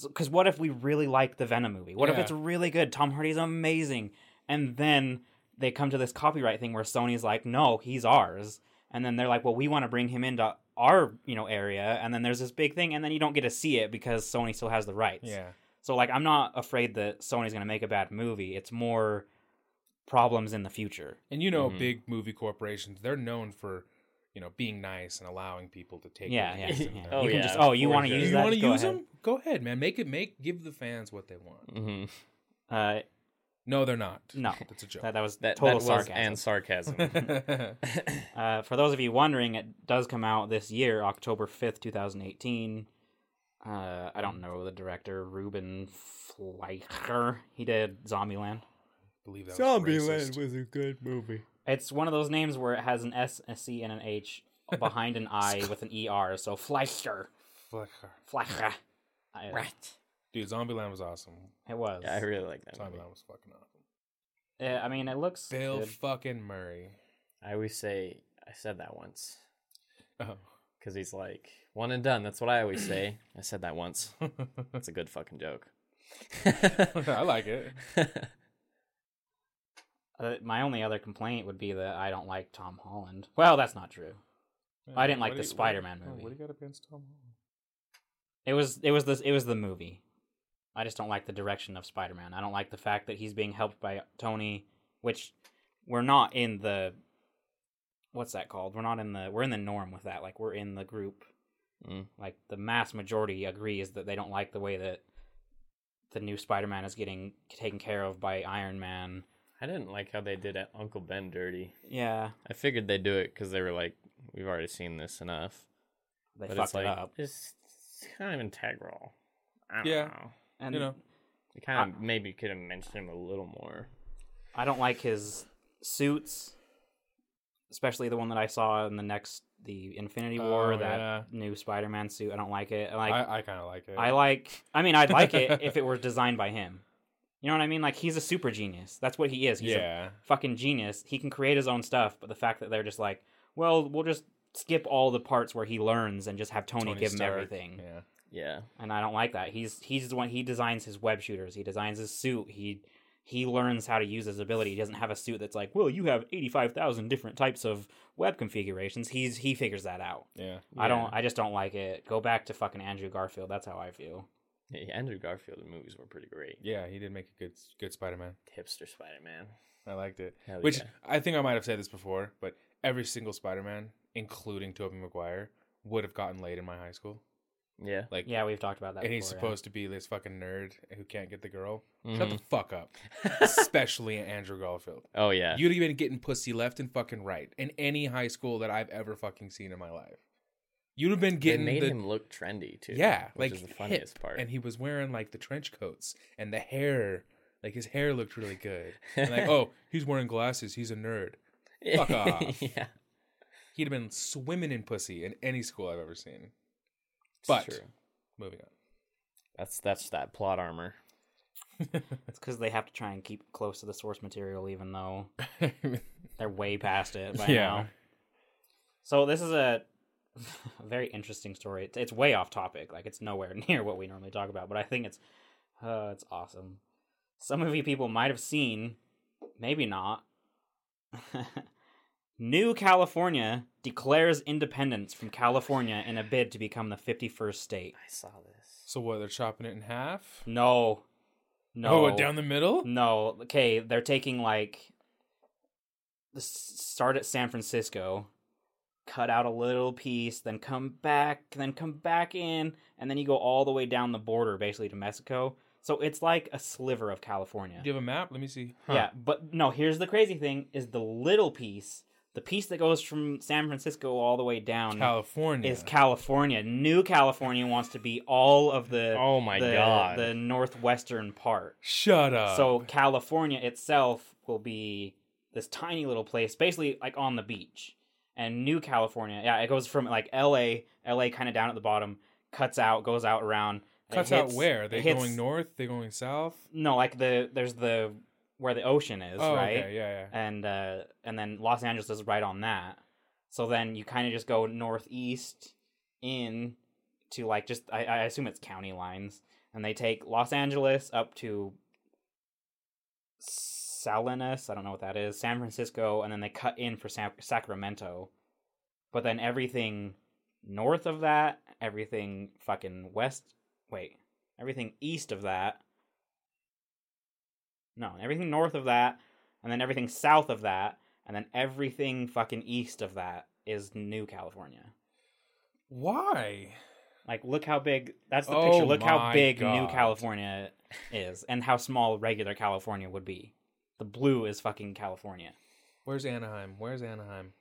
Because what if we really like the Venom movie? What if it's really good? Tom Hardy's amazing, and then they come to this copyright thing where Sony's like, no, he's ours, and then they're like, well, we want to bring him into our you know area, and then there's this big thing, and then you don't get to see it because Sony still has the rights. Yeah, So like, I'm not afraid that Sony's gonna make a bad movie. It's more problems in the future. and you know, Mhm. big movie corporations they're known for you know being nice and allowing people to take. Yeah, their yeah. yeah. [LAUGHS] Oh, you can yeah, just oh, you want to use You want to use ahead. them? Go ahead, man. Make it. Make give the fans what they want. Mm-hmm. Uh, No, they're not. No. [LAUGHS] that's a joke. that, that was That, total that was sarcasm. and sarcasm. [LAUGHS] [LAUGHS] Uh, for those of you wondering, it does come out this year, October fifth, two thousand eighteen. Uh, I don't know the director, Ruben Fleischer. He did Zombieland. believe that was was a good movie. It's one of those names where it has an S, a C, and an H behind an I with an ER. So Fleischer. Fleischer. Fleischer. Right. Dude, Zombieland was awesome. It was. Yeah, I really like that movie. Zombieland was fucking awesome. Yeah, I mean, it looks Bill good. fucking Murray. I always say I said that once Oh, Because he's like, one and done. That's what I always say. I said that once. [LAUGHS] That's a good fucking joke. I like it. [LAUGHS] Uh, my only other complaint would be that I don't like Tom Holland. Well, that's not true. I didn't like the you- Spider-Man what- movie. What do you got against Tom Holland? It was it was the it was the movie. I just don't like the direction of Spider-Man. I don't like the fact that he's being helped by Tony, which we're not in the what's that called? We're not in the we're in the norm with that. Like we're in the group. Mm. Like the mass majority agrees that they don't like the way that the new Spider-Man is getting taken care of by Iron Man. I didn't like how they did Uncle Ben dirty. Yeah, I figured they'd do it because they were like, we've already seen this enough. they but fucked it's like, it up. It's kind of integral. I don't Yeah. know. And You know, You kind of maybe could have mentioned him a little more. I don't like his suits, especially the one that I saw in the next the Infinity oh, War. Oh, that yeah. new Spider-Man suit. I don't like it. I like. I, I kind of like it. I like. I mean, I'd like it if it [LAUGHS] were designed by him. You know what I mean? Like he's a super genius. That's what he is. He's a yeah. fucking genius. He can create his own stuff. But the fact that they're just like, well, we'll just skip all the parts where he learns and just have Tony, Tony give him Stark, everything. Yeah. Yeah. and I don't like that. He's he's the one he designs his web shooters. He designs his suit. He he learns how to use his ability. He doesn't have a suit that's like, well, you have eighty five thousand different types of web configurations. He's he figures that out. Yeah. I don't. I just don't like it. Go back to fucking Andrew Garfield. That's how I feel. Yeah, Andrew Garfield movies were pretty great. Yeah, he did make a good good Spider-Man. Hipster Spider Man. I liked it. Hell Which yeah. I think I might have said this before, but every single Spider-Man, including Tobey Maguire, would have gotten laid in my high school. Yeah. Like, Yeah, we've talked about that. and he's before, yeah. supposed to be this fucking nerd who can't get the girl. Shut Mhm. the fuck up. [LAUGHS] Especially Andrew Garfield. oh yeah. You'd have been getting pussy left and fucking right in any high school that I've ever fucking seen in my life. You'd have been getting. they getting made the, him look trendy too. yeah, which like is the funniest hip. part. And he was wearing like the trench coats and the hair. Like his hair looked really good. [LAUGHS] And like, oh, he's wearing glasses. He's a nerd. fuck [LAUGHS] off. yeah. He'd have been swimming in pussy in any school I've ever seen. It's But- true. Moving on. That's that's that plot armor. [LAUGHS] It's because they have to try and keep close to the source material, even though [LAUGHS] they're way past it by now. So this is [LAUGHS] a very interesting story. It's, it's way off topic. Like it's nowhere near what we normally talk about, but I think it's uh, it's awesome. Some of you people might have seen, maybe not. New California declares independence from California in a bid to become the 51st state. I saw this. So what? They're chopping it in half. No. No. Oh, what, down the middle. No, okay, they're taking like start at San Francisco, cut out a little piece, then come back, then come back in, and then you go all the way down the border basically to Mexico. So it's like a sliver of California. Do you have a map? Let me see. Yeah, but no, here's the crazy thing is the little piece, the piece that goes from San Francisco all the way down California. is California. New California wants to be all of the Oh my the, God. the northwestern part. Shut up. So California itself will be this tiny little place, basically like on the beach. And New California, yeah, it goes from like L.A., L.A. kind of down at the bottom, cuts out, goes out around. cuts hits- out where? Are they hits- going north? They going south? No, like the there's the where the ocean is, oh, right? okay. Yeah, yeah. And uh, and then Los Angeles is right on that. So then you kind of just go northeast in to like just I, I assume it's county lines, and they take Los Angeles up to Salinas. I don't know what that is. San Francisco, and then they cut in for San- Sacramento. But then everything north of that, everything fucking west. Wait, everything east of that. No, everything north of that, and then everything south of that, and then everything fucking east of that is New California. Why? Like, look how big. That's the Oh picture. Look how big New California is, and how small regular California would be. The blue is fucking California. Where's Anaheim? Where's Anaheim?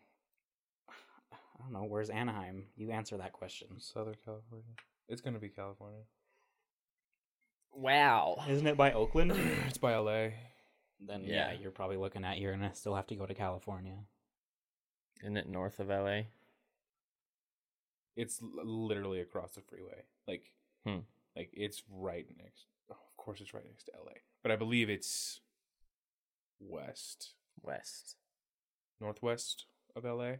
I don't know. Where's Anaheim? You answer that question. Southern California. It's gonna be California. Wow. [CLEARS THROAT] Isn't it by Oakland? [CLEARS THROAT] it's by LA. then yeah. Yeah. you're probably looking at you're gonna still have to go to California. Isn't it north of LA? It's literally across the freeway. Like, Hmm. like it's right next. Oh, of course, it's right next to LA. But I believe it's west, West. northwest of LA.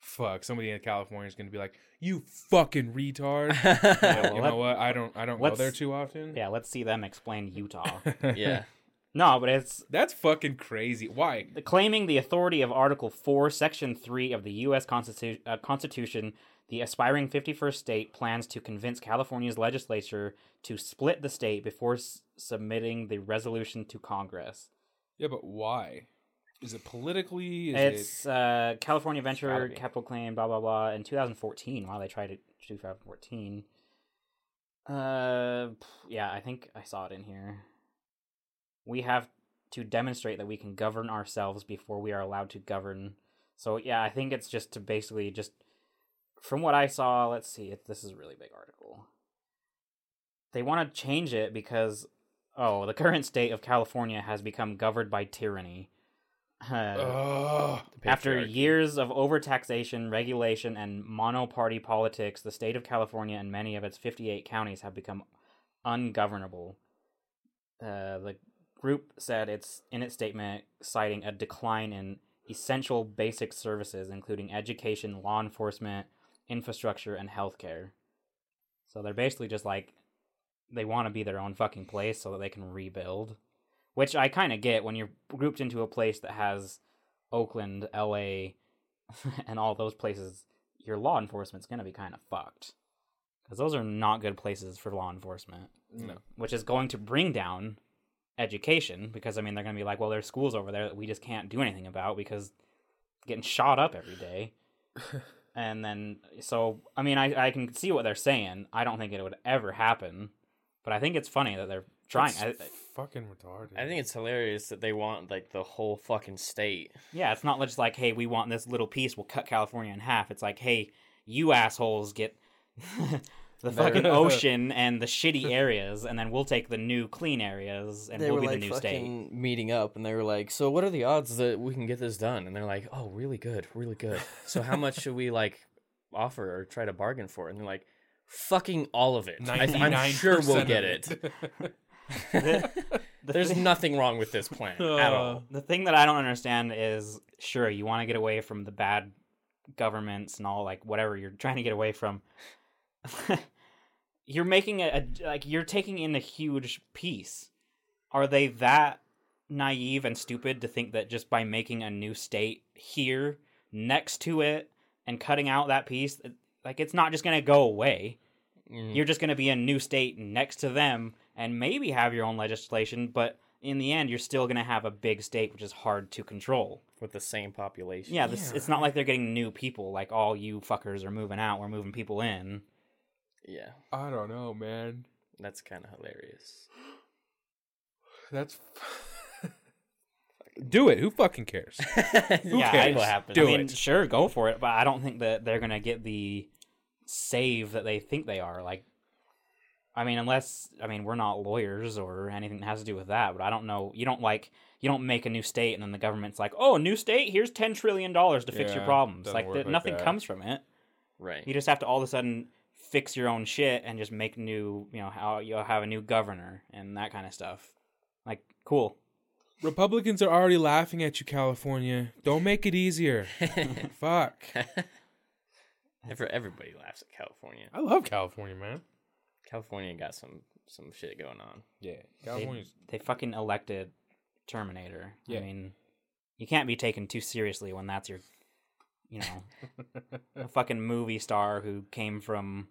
Fuck, somebody in California is gonna be like, "You fucking retard." [LAUGHS] well, you let- know what? I don't. I don't go there too often. Yeah, let's see them explain Utah. [LAUGHS] yeah. no, but it's that's fucking crazy. Why? claiming the authority of Article 4, Section 3 of the U.S. Constitu- uh, Constitution, the aspiring 51st state plans to convince California's legislature to split the state before s- submitting the resolution to Congress. Yeah, but why? Is it politically? Is it's uh, California Venture. Capital Claim, blah, blah, blah, in 2014. Wow, they tried it 2014. Uh, yeah, I think I saw it in here. We have to demonstrate that we can govern ourselves before we are allowed to govern. So yeah, I think it's just to basically just from what I saw. Let's see, it, this is a really big article. They want to change it because oh, the current state of California has become governed by tyranny. Uh? After years of overtaxation, regulation, and monoparty politics, the state of California and many of its 58 counties have become ungovernable. Uh, the group said it's in its statement citing a decline in essential basic services, including education, law enforcement, infrastructure, and healthcare. So they're basically just like they want to be their own fucking place so that they can rebuild, which I kind of get when you're grouped into a place that has Oakland, LA, [LAUGHS] and all those places. Your law enforcement's gonna be kind of fucked because those are not good places for law enforcement mm. No. which is going to bring down education because I mean they're going to be like, well, there's schools over there that we just can't do anything about because getting shot up every day. [LAUGHS] and then so I mean I I can see what they're saying. I don't think it would ever happen, but I think it's funny that they're trying. I, fucking retarded. I think it's hilarious that they want like the whole fucking state. yeah, it's not just like, hey, we want this little piece. We'll cut California in half. It's like, hey, you assholes get. [LAUGHS] The fucking ocean and the shitty areas, and then we'll take the new clean areas, and they we'll were be like the new state. meeting up, and they were like, "So what are the odds that we can get this done?" And they're like, "Oh, really good, really good. So how much should we like offer or try to bargain for?" And they're like, "Fucking all of it. I, I'm sure we'll 99% of get it. [LAUGHS] [LAUGHS] The There's thi- nothing wrong with this plan at all." The thing that I don't understand is sure you want to get away from the bad governments and all like whatever you're [LAUGHS] trying to get away from. [LAUGHS] you're making a, a like you're taking in a huge piece. Are they that naive and stupid to think that just by making a new state here next to it and cutting out that piece like it's not just going to go away. Mm. You're just going to be a new state next to them and maybe have your own legislation, but in the end, you're still going to have a big state, which is hard to control. with the same population. Yeah, this, Yeah. it's not like they're getting new people. Like all you fuckers are moving out, we're moving people in. yeah, I don't know, man. that's kind of hilarious. That's. [LAUGHS] Do it. Who fucking cares? [LAUGHS] Who yeah, cares I, what happens? Do I mean, it. sure, go for it, but I don't think that they're going to get the save that they think they are. Like, I mean, unless I mean we're not lawyers or anything that has to do with that, but I don't know. You don't like you don't make a new state and then the government's like, oh, new state, here's ten trillion dollars to fix your problems. Like, work th- like nothing that. comes from it. Right. You just have to all of a sudden fix your own shit and just make new, you know, how you'll have a new governor and that kind of stuff. Like, cool. Republicans are already laughing at you, California. Don't make it easier. [LAUGHS] Fuck. Every- Everybody laughs at California. I love California, man. California got some some shit going on. Yeah, They, California's. they fucking elected Terminator. Yeah. I mean, you can't be taken too seriously when that's your, you know, [LAUGHS] a fucking movie star who came from.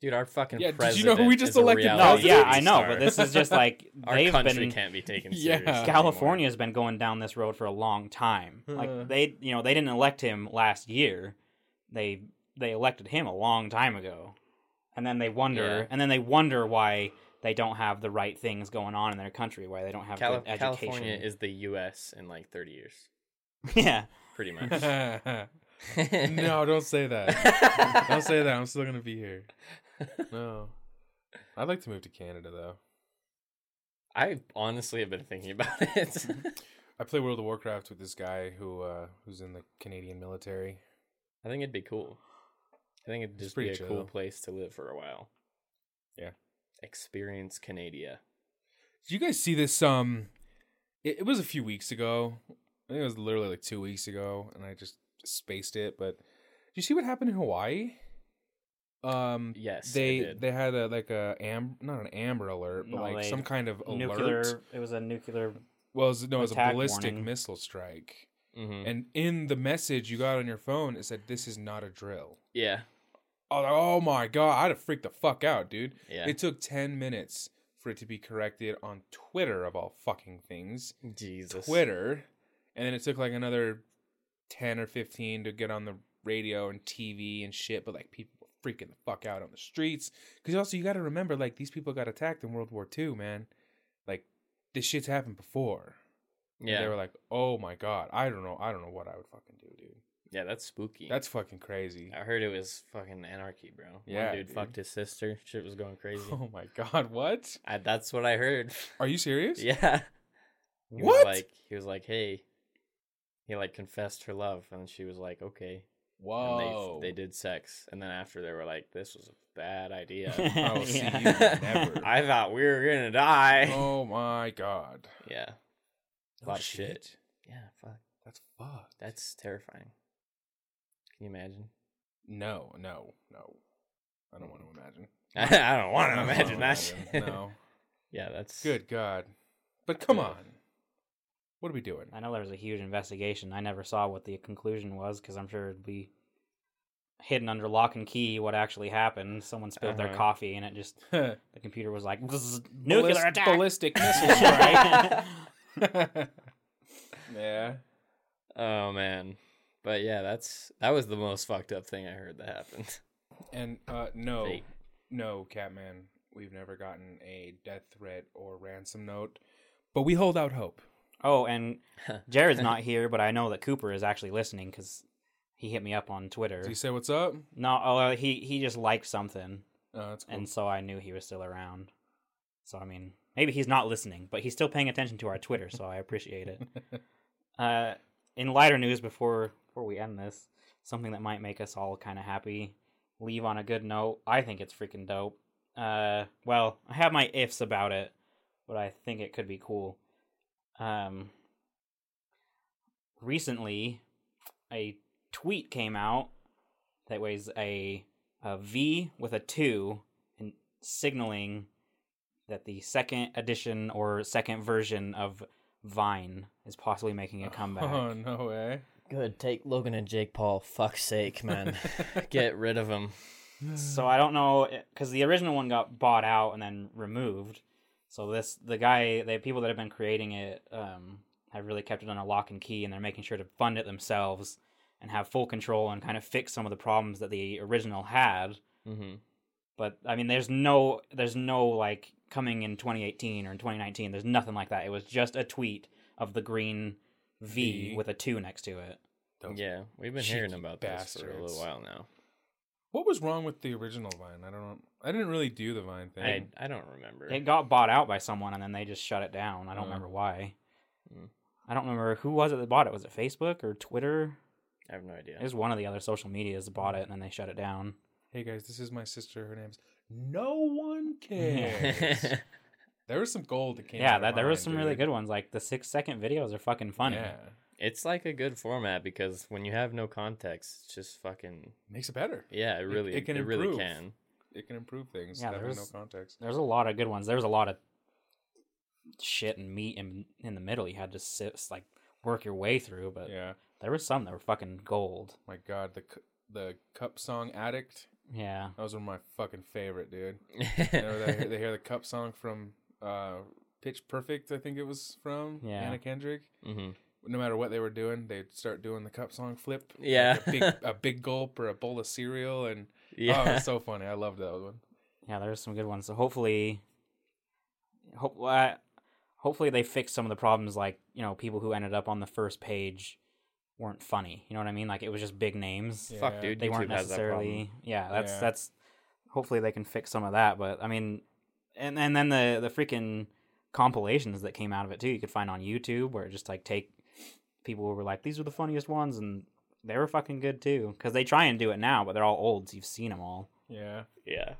Dude, our fucking Yeah, did you know who we just elected No, yeah, I know, star. but this is just like [LAUGHS] our they've country been. can't be taken [LAUGHS] Yeah. seriously. anymore. California's been going down this road for a long time. Uh. Like they, you know, they didn't elect him last year. They they elected him a long time ago, and then they wonder, Yeah. and then they wonder why they don't have the right things going on in their country, why they don't have Cali- good education. California is the U.S. in like 30 years, [LAUGHS] yeah, pretty [LAUGHS] much. no, [LAUGHS] don't say that. don't say that. I'm still gonna be here. No, I'd like to move to Canada though. I honestly have been thinking about it. I play World of Warcraft with this guy who uh, who's in the Canadian military. I think it'd be cool. I think it'd just be a pretty cool place to live for a while. Yeah. Experience Canada. Did you guys see this? Um, it, it was a few weeks ago. I think it was literally like two weeks ago, and I just spaced it. But you see what happened in Hawaii? Um, Yes, they they had a like a am not an Amber Alert, but No, like they- some kind of nuclear. alert. It was a nuclear. Well, it was, no, it was a ballistic warning. missile strike, hmm and in the message you got on your phone, it said, "This is not a drill." Yeah, Oh, oh my god! I'd have freaked the fuck out, dude. yeah. It took ten minutes for it to be corrected on Twitter of all fucking things. Jesus. Twitter, and then it took like another ten or fifteen to get on the radio and TV and shit. But like people were freaking the fuck out on the streets because also you got to remember like these people got attacked in World War II, man. Like this shit's happened before. Yeah, they were like, "Oh my god, I don't know, I don't know what I would fucking do, dude. yeah. That's spooky. That's fucking crazy." I heard it was fucking anarchy, bro. Yeah, One dude, dude. fucked his sister. Shit was going [LAUGHS] crazy. Oh my god, what? I, that's what I heard. [LAUGHS] Are you serious? yeah. He What? Was like he was like, hey. He like confessed her love, and she was like, okay. Whoa. And they they did sex, and then after they were like, this was a bad idea. [LAUGHS] I will see Yeah. you never. I thought we were gonna die. Oh my god. Yeah. A Oh, of shit. Yeah, fuck. That's fucked. That's terrifying. Can you imagine? No, no, no. I don't want to imagine. [LAUGHS] I don't want to imagine that. imagine. No. [LAUGHS] yeah, that's Good God. But come Yeah. on. What are we doing? I know there was a huge investigation. I never saw what the conclusion was because I'm sure it'd be hidden under lock and key what actually happened. Someone spilled their Uh-huh. coffee and it just [LAUGHS] the computer was like nuclear attack. Ballistic missile strike. [LAUGHS] yeah. Oh man. But yeah, that's that was the most fucked up thing I heard that happened. And uh no, Fate. no, Catman. We've never gotten a death threat or ransom note, but we hold out hope. Oh, and [LAUGHS] Jared's not here, but I know that Cooper is actually listening because he hit me up on Twitter. Does he say what's up? No, oh, uh, he he just liked something, Oh, that's cool. and so I knew he was still around. So I mean, maybe he's not listening, but he's still paying attention to our Twitter, so I appreciate it. [LAUGHS] Uh, in lighter news, before before we end this, something that might make us all kind of happy, leave on a good note. I think it's freaking dope. Uh, well, I have my ifs about it, but I think it could be cool. Um, recently, a tweet came out that was a a V with a two, and signaling that the second edition or second version of Vine is possibly making a comeback. Oh [LAUGHS] no way. Good, take Logan and Jake Paul. Fuck's sake, man. [LAUGHS] Get rid of them. So I don't know because the original one got bought out and then removed. So this the guy, the people that have been creating it, um, have really kept it under lock and key, and they're making sure to fund it themselves and have full control and kind of fix some of the problems that the original had. Mm-hmm. But I mean, there's no, there's no like coming in 2018 or in 2019. There's nothing like that. It was just a tweet of the green V V. with a two next to it. Those- Yeah, we've been hearing cheeky about this for a little while now. What was wrong with the original Vine? I don't know. I didn't really do the Vine thing. I I don't remember. It got bought out by someone and then they just shut it down. I don't Uh. remember why. Mm. I don't remember who was it that bought it. Was it Facebook or Twitter? I have no idea. It was one of the other social medias that bought it and then they shut it down. Hey guys, this is my sister. Her name's No One Cares. [LAUGHS] there was some gold that came. yeah, that there was Vine, some really good ones. Like the six second videos are fucking funny. Yeah, it's like a good format because when you have no context, it's just fucking makes it better. yeah. It really it it, can really improve. can. It can improve things. Yeah, having no there's- context. There's a lot of good ones. There's a lot of shit and meat in in the middle. You had to sit like work your way through, but Yeah, there was some that were fucking gold. my God, the cu- the cup song "Addict." Yeah. those of my fucking favorite, dude. [LAUGHS] You know, they, they hear the cup song from uh, Pitch Perfect. I think it was from Yeah. Anna Kendrick. hmm no matter what they were doing, they'd start doing the cup song flip. like Yeah. a big [LAUGHS] a big gulp or a bowl of cereal, and Yeah. oh, it was so funny. I loved that one. Yeah, there's some good ones. So hopefully, hope, uh, hopefully they fix some of the problems. Like you know, people who ended up on the first page weren't funny. You know what I mean? Like it was just big names. Yeah. Fuck, dude. They YouTube weren't has that problem. necessarily. Yeah, that's Yeah. that's. Hopefully they can fix some of that. But I mean, and and then the the freaking compilations that came out of it too. You could find on YouTube where it just like take people who were like these are the funniest ones and. They were fucking good too, because they try and do it now, but they're all old, so you've seen them all. Yeah, Yeah.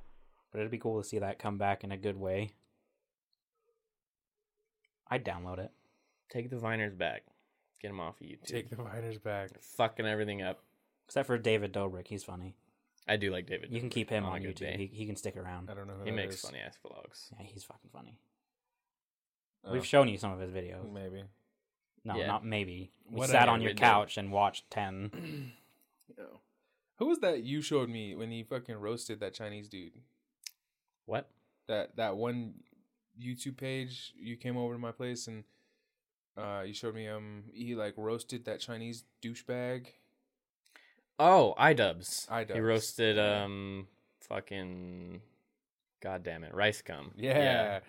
But it'd be cool to see that come back in a good way. I'd download it. Take the Viners back. Get him off of YouTube. take the Viners back. Fucking everything up. Except for David Dobrik, he's funny. I do like David. You can keep him a on YouTube. He, he can stick around. I don't know. Who He that makes is. funny ass vlogs. Yeah, he's fucking funny. Oh, We've shown you some of his videos. maybe. No, Yeah. not maybe. We What sat on your we did. couch and watched ten. [CLEARS THROAT] [CLEARS THROAT] No. Who was that you showed me when he fucking roasted that Chinese dude? What? That that one YouTube page you came over to my place and uh you showed me um he like roasted that Chinese douchebag. Oh, iDubbbz. He roasted um fucking god damn it, Rice Gum. Yeah.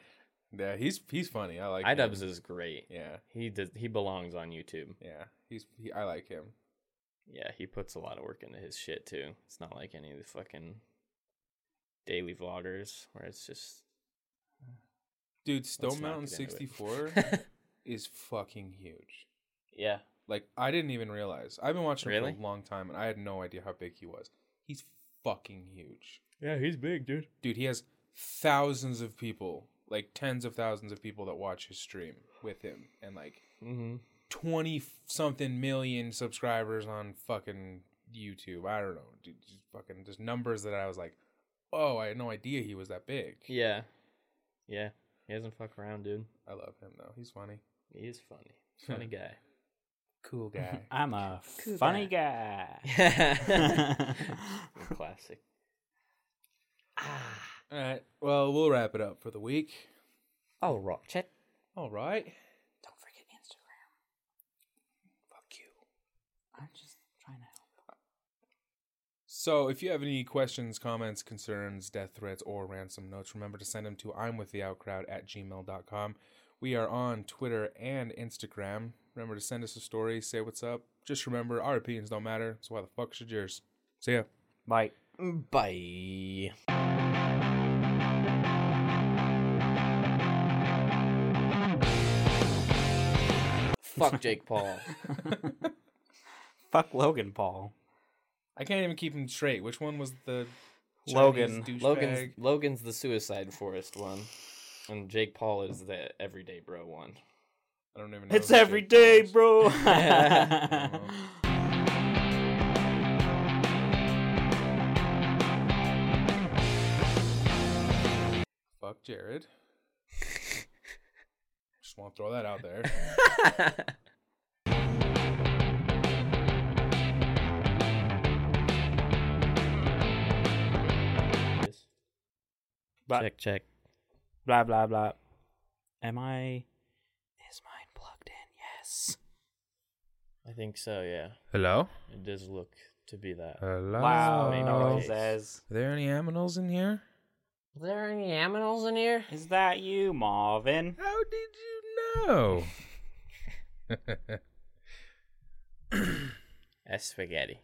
Yeah, he's he's funny. I like him. is great. Yeah. He does he belongs on YouTube. Yeah. He's he, I like him. Yeah, he puts a lot of work into his shit too. It's not like any of the fucking daily vloggers where it's just Dude, Stone Mountain it. 64 [LAUGHS] is fucking huge. Yeah. Like I didn't even realize. I've been watching him Really? for a long time and I had no idea how big he was. He's fucking huge. Yeah, he's big, dude. Dude, he has thousands of people, like tens of thousands of people that watch his stream with him and like Mm-hmm. 20 something million subscribers on fucking YouTube. I don't know. Dude, just fucking just numbers that I was like, "Oh, I had no idea he was that big." Yeah. Yeah. He doesn't fuck around, dude. I love him though. He's funny. He is funny. [LAUGHS] Funny guy. Cool [LAUGHS] guy. I'm a Cool funny guy. [LAUGHS] Classic. Ah. All right. Well, we'll wrap it up for the week. Oh, rock check. All right. Don't forget Instagram. Fuck you. I'm just trying to help. So, if you have any questions, comments, concerns, death threats, or ransom notes, remember to send them to I'm with the outcrowd at gmail.com. We are on Twitter and Instagram. Remember to send us a story, say what's up. Just remember, our opinions don't matter, so why the fuck should yours? See ya. Bye. Bye. Fuck [LAUGHS] Jake Paul. Fuck Logan Paul. I can't even keep them straight. Which one was the Chinese Logan. douchebag? Logan's Logan's the Suicide Forest one, and Jake Paul is the Everyday Bro one. I don't even know. It's who Jake every Paul day, is. bro. [LAUGHS] [LAUGHS] Fuck Jared. [LAUGHS] Just want to throw that out there. But- check check. Blah blah blah. Am I? Is mine plugged in? Yes. I think so. Yeah, Hello? it does look to be that. Hello? Wow, Main Are there any aminals in here? Are there any aminals in here? Is that you, Marvin? How did you know? [LAUGHS] [LAUGHS] That's spaghetti.